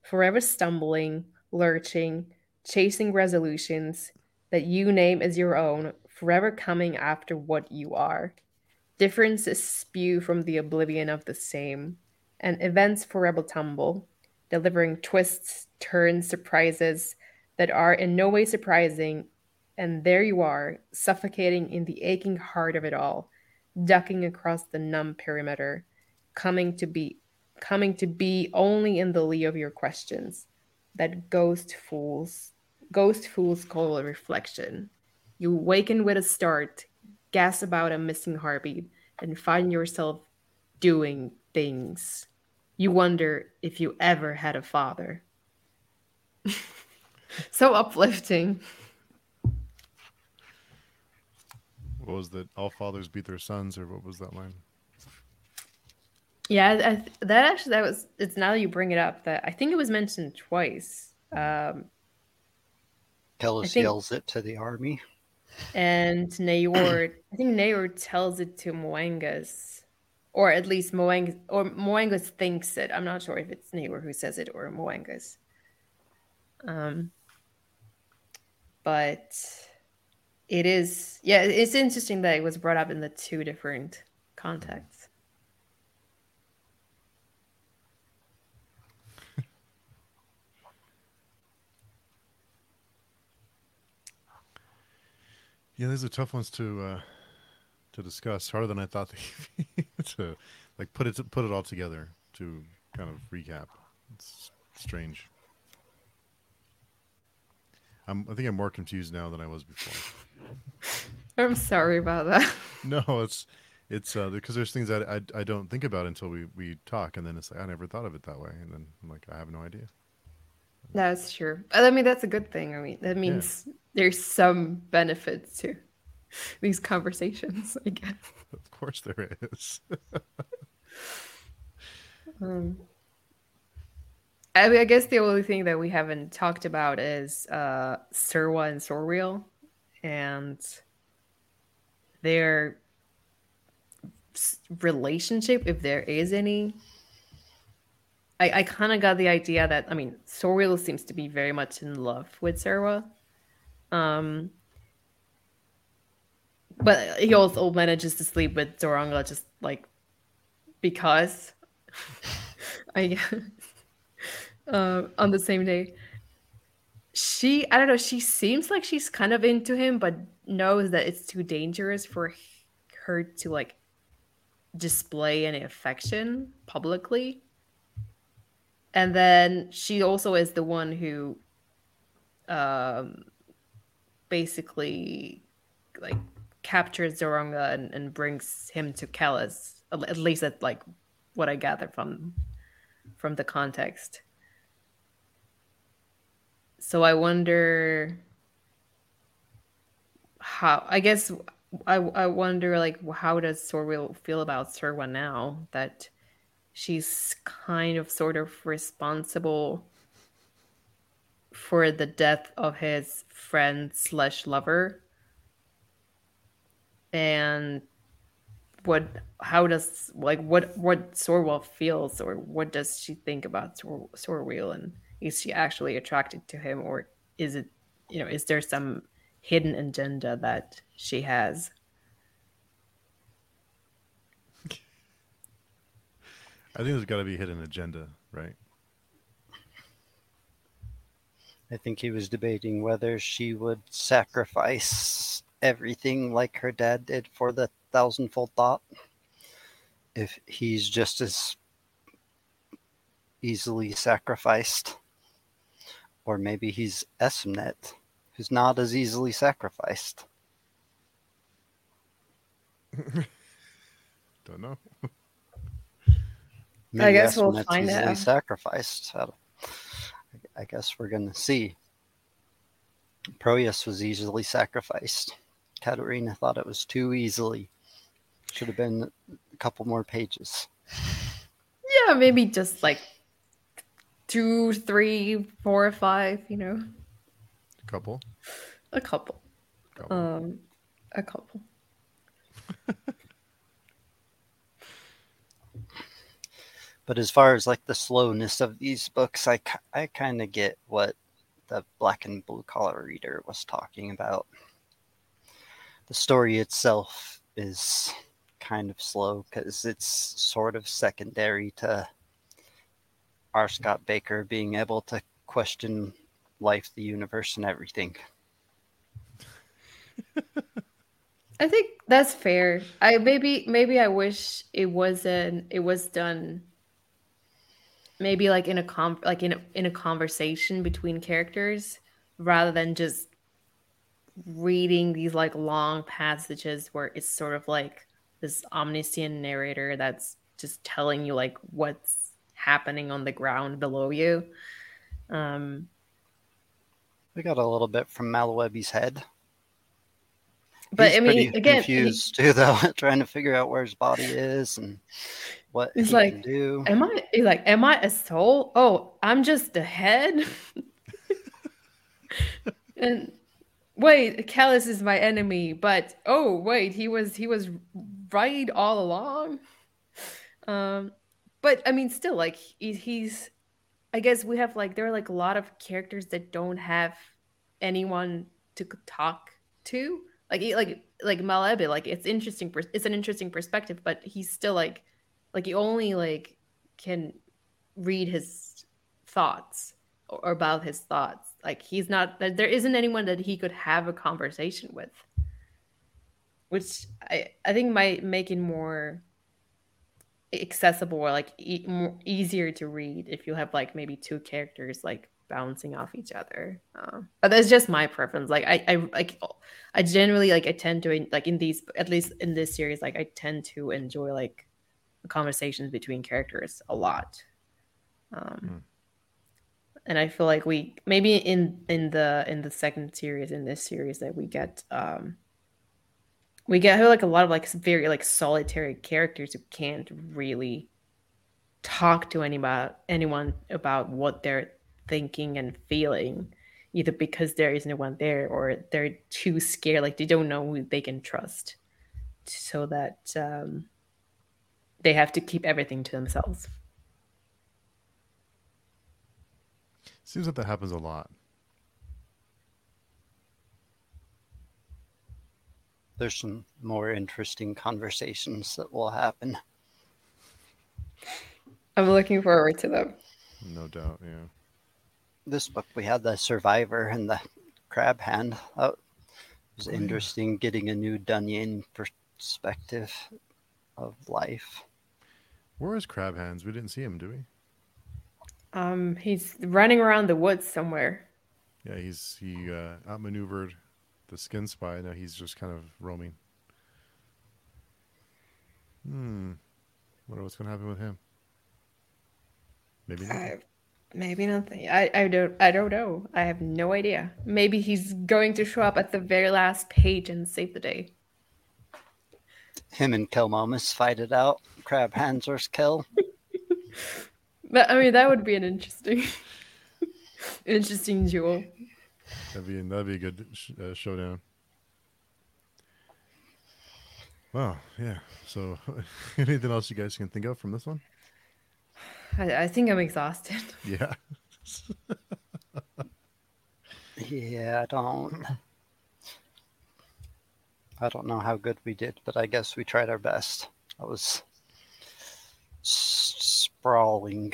forever stumbling, lurching, chasing resolutions that you name as your own, forever coming after what you are. Differences spew from the oblivion of the same, and events forever tumble, delivering twists, turns, surprises that are in no way surprising. And there you are, suffocating in the aching heart of it all, ducking across the numb perimeter coming to be coming to be only in the lee of your questions. That ghost fools ghost fools call a reflection. You waken with a start gas about a missing heartbeat and find yourself doing things. You wonder if you ever had a father so uplifting what was that all fathers beat their sons or what was that line yeah, I, that actually that was. It's now that you bring it up that I think it was mentioned twice. Um, Kellhus yells it to the army, and Cnaiür. I think Cnaiür tells it to Moenghus, or at least Moenghus, or Moenghus thinks it. I'm not sure if it's Cnaiür who says it or Moenghus. Um, but it is. Yeah, it's interesting that it was brought up in the two different contexts. Yeah, these are tough ones to uh, to discuss. Harder than I thought to like put it put it all together to kind of recap. It's strange. I'm, I think I'm more confused now than I was before. I'm sorry about that. No, it's it's uh, because there's things that I, I don't think about until we, we talk, and then it's like I never thought of it that way, and then I'm like I have no idea. That's true. I mean, that's a good thing. I mean, that means yeah. there's some benefits to these conversations, I guess. Of course, there is. um, I, mean, I guess the only thing that we haven't talked about is uh, Serwa and Sorweel and their relationship, if there is any. I, I kind of got the idea that I mean Sorweel seems to be very much in love with Serwa, um, but he also manages to sleep with Zsoronga just like because I uh, on the same day. She I don't know. She seems like she's kind of into him, but knows that it's too dangerous for her to like display any affection publicly and then she also is the one who um basically like captures Zsoronga and, and brings him to Kellhus at least at like what I gathered from from the context so I wonder how I guess I I wonder like how does Sorweel feel about Serwa now that she's kind of sort of responsible for the death of his friend slash lover? And what how does like what what Sorweel feels or what does she think about Sor- Sorweel and is she actually attracted to him or is it you know is there some hidden agenda that she has I think there's got to be a hidden agenda, right? I think he was debating whether she would sacrifice everything like her dad did for the thousandfold thought. If he's just as easily sacrificed, or maybe he's Esmenet, who's not as easily sacrificed. Don't know. Maybe I guess we'll find out. Sacrificed. I guess we're gonna see. Proyas was easily sacrificed. Katerina thought it was too easily. Should have been a couple more pages. Yeah, maybe just like two, three, four, five. You know, a couple. A couple. couple. Um, a couple. But as far as like the slowness of these books, I, I kind of get what the black and blue collar reader was talking about. The story itself is kind of slow because it's sort of secondary to R. Scott Bakker being able to question life, the universe, and everything. I think that's fair. I maybe maybe I wish it wasn't it was done maybe like in a com like in a, in a conversation between characters rather than just reading these like long passages where it's sort of like this omniscient narrator that's just telling you like what's happening on the ground below you um we got a little bit from Malowebi's head but He's I mean, again, confused he, too, though, trying to figure out where his body is and what he's he like, do. Am I he's like, am I a soul? Oh, I'm just a head. and wait, Kellhus is my enemy, but oh wait, he was he was right all along. Um, but I mean, still, like he, he's. I guess we have like there are like a lot of characters that don't have anyone to talk to like like like Malowebi, like it's interesting. It's an interesting perspective, but he's still like like he only like can read his thoughts or about his thoughts. Like he's not. There isn't anyone that he could have a conversation with, which I I think might make it more accessible or like e- more easier to read if you have like maybe two characters like bouncing off each other. Uh, but that's just my preference. Like I, I like I generally like I tend to like in these at least in this series like I tend to enjoy like conversations between characters a lot. Um, and I feel like we maybe in in the in the second series in this series that we get um we get like a lot of like very like solitary characters who can't really talk to anybody anyone about what they're thinking and feeling either because there is no one there or they're too scared like they don't know who they can trust. So that um, they have to keep everything to themselves. Seems like that happens a lot there's some more interesting conversations that will happen i'm looking forward to them no doubt yeah this book we had the survivor and the crab hand. Oh, it was oh, interesting getting a new Dunyain perspective of life. Where is Crab Hands? We didn't see him, do we? Um, he's running around the woods somewhere. Yeah, he's he uh, outmaneuvered the skin spy. Now he's just kind of roaming. Hmm. Wonder what's gonna happen with him. Maybe. Not. Maybe nothing. I, I don't I don't know. I have no idea. Maybe he's going to show up at the very last page and save the day. Him and Kelmomas fight it out. Crab hands versus Kel. but I mean that would be an interesting interesting duel. That'd be that'd be a good sh- uh, showdown. Wow, yeah. So, anything else you guys can think of from this one? I, I think I'm exhausted. Yeah. yeah, I don't. I don't know how good we did, but I guess we tried our best. I was sprawling.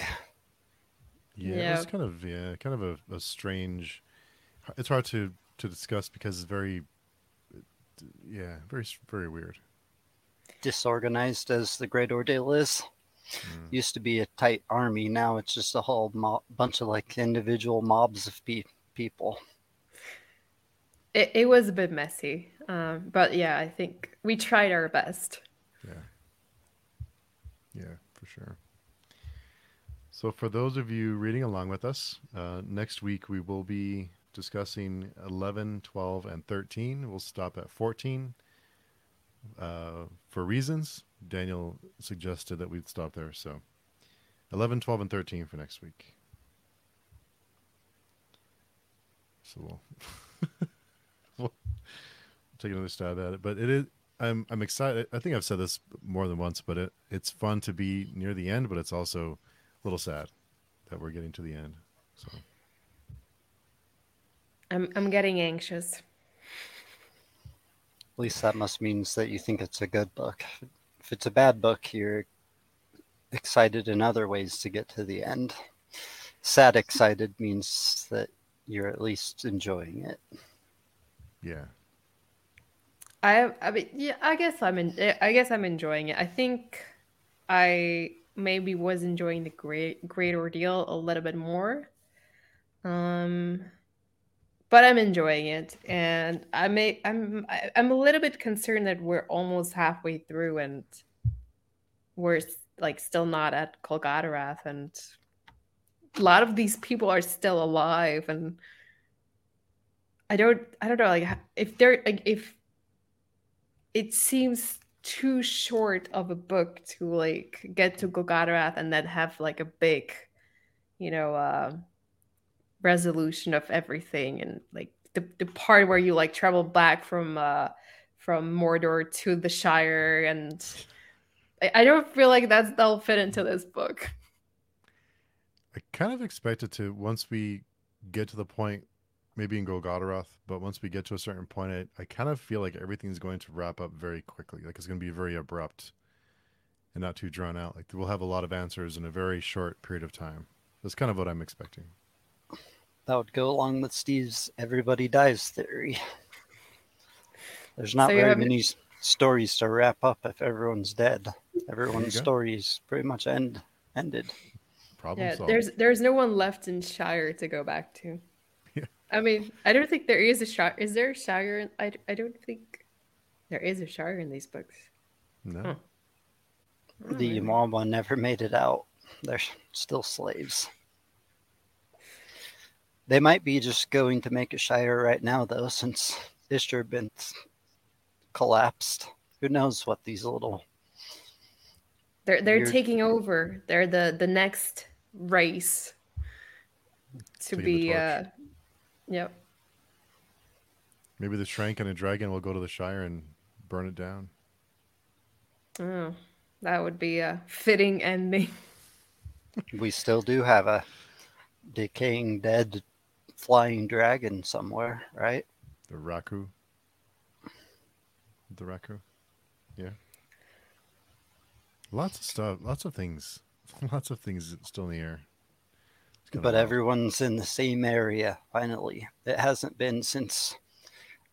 Yeah, yeah. it was kind of yeah, kind of a, a strange. It's hard to to discuss because it's very, yeah, very very weird. Disorganized as the Great Ordeal is. Mm. Used to be a tight army. Now it's just a whole mo- bunch of like individual mobs of pe- people. It, it was a bit messy, um, but yeah, I think we tried our best. Yeah. Yeah, for sure. So, for those of you reading along with us, uh, next week we will be discussing 11, 12, and 13. We'll stop at 14 uh, for reasons. Daniel suggested that we'd stop there. So 11, 12, and 13 for next week. So we'll, we'll take another stab at it. But it is, I'm, I'm excited. I think I've said this more than once, but it, it's fun to be near the end, but it's also a little sad that we're getting to the end. So I'm, I'm getting anxious. At least that must means that you think it's a good book if it's a bad book, you're excited in other ways to get to the end. Sad excited means that you're at least enjoying it. Yeah. I I mean yeah, I guess I'm in I guess I'm enjoying it. I think I maybe was enjoying the great great ordeal a little bit more. Um but I'm enjoying it, and I may I'm I'm a little bit concerned that we're almost halfway through and we're like still not at Golgotterath, and a lot of these people are still alive, and I don't I don't know like if they're like if it seems too short of a book to like get to Golgotha and then have like a big, you know, uh, resolution of everything and like the, the part where you like travel back from uh from Mordor to the Shire and I, I don't feel like that's that'll fit into this book. I kind of expected to once we get to the point maybe in Golgotha, but once we get to a certain point, I, I kind of feel like everything's going to wrap up very quickly. Like it's going to be very abrupt and not too drawn out. Like we'll have a lot of answers in a very short period of time. That's kind of what I'm expecting that would go along with Steve's everybody dies theory. There's not so very have... many stories to wrap up if everyone's dead. Everyone's stories pretty much end ended. Problem yeah, solved. there's there's no one left in Shire to go back to. Yeah. I mean, I don't think there is a Shire. Is there a Shire? I, I don't think there is a Shire in these books. No. Huh. The Emwama never made it out. They're still slaves. They might be just going to make a Shire right now, though, since Ishterebinth collapsed. Who knows what these little they're they're weird... taking over. They're the the next race to Taking be. uh Yep. Maybe the Sranc and a dragon will go to the Shire and burn it down. Oh, that would be a fitting ending. we still do have a decaying dead flying dragon somewhere, right? The Wracu. The Wracu. Yeah. Lots of stuff. Lots of things. Lots of things still in the air. But everyone's in the same area finally. It hasn't been since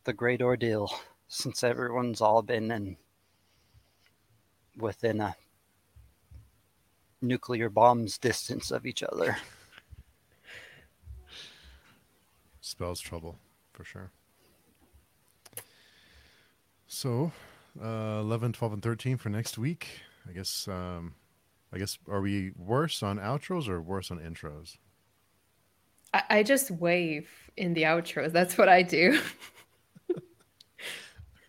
the Great Ordeal, since everyone's all been in within a nuclear bombs distance of each other. Spells trouble for sure. So, uh, 11, 12, and 13 for next week. I guess, um, I guess, are we worse on outros or worse on intros? I, I just wave in the outros. That's what I do.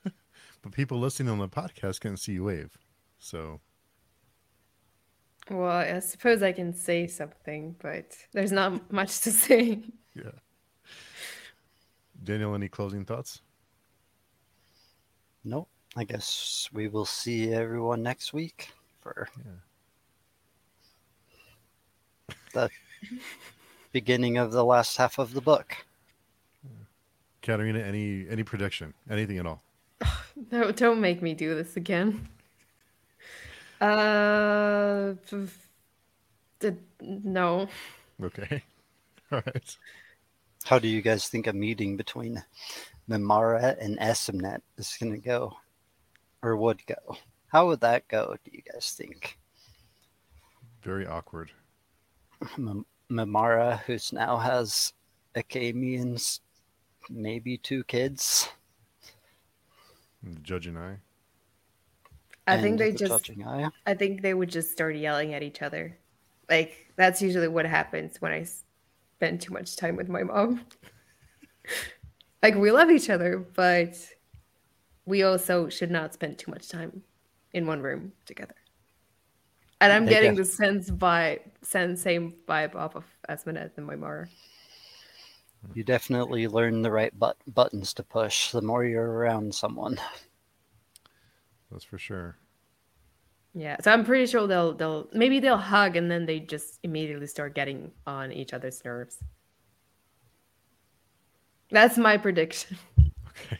but people listening on the podcast can't see you wave. So. Well, I suppose I can say something, but there's not much to say. Yeah. Daniel, any closing thoughts? Nope. I guess we will see everyone next week for yeah. the beginning of the last half of the book. Katerina, any any prediction? Anything at all? No, don't make me do this again. Uh, no. Okay. All right. How do you guys think a meeting between Mimara and Esmenet is going to go, or would go? How would that go? Do you guys think? Very awkward. Mimara, who's now has Achamian's maybe two kids. The judge and I. I think they the just. I think they would just start yelling at each other. Like that's usually what happens when I spend too much time with my mom. like we love each other, but we also should not spend too much time in one room together. And I'm getting the sense by sense same vibe off of Esmenet and Mimara. You definitely learn the right but- buttons to push the more you're around someone. That's for sure. Yeah, so I'm pretty sure they'll they'll maybe they'll hug and then they just immediately start getting on each other's nerves. That's my prediction. Okay.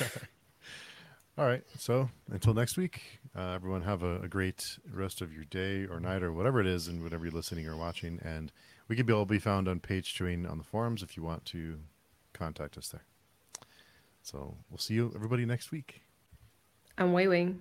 All right. So until next week, uh, everyone have a, a, great rest of your day or night or whatever it is, and whatever you're listening or watching. And we can be all be found on page chewing on the forums if you want to contact us there. So we'll see you everybody next week. I'm waving.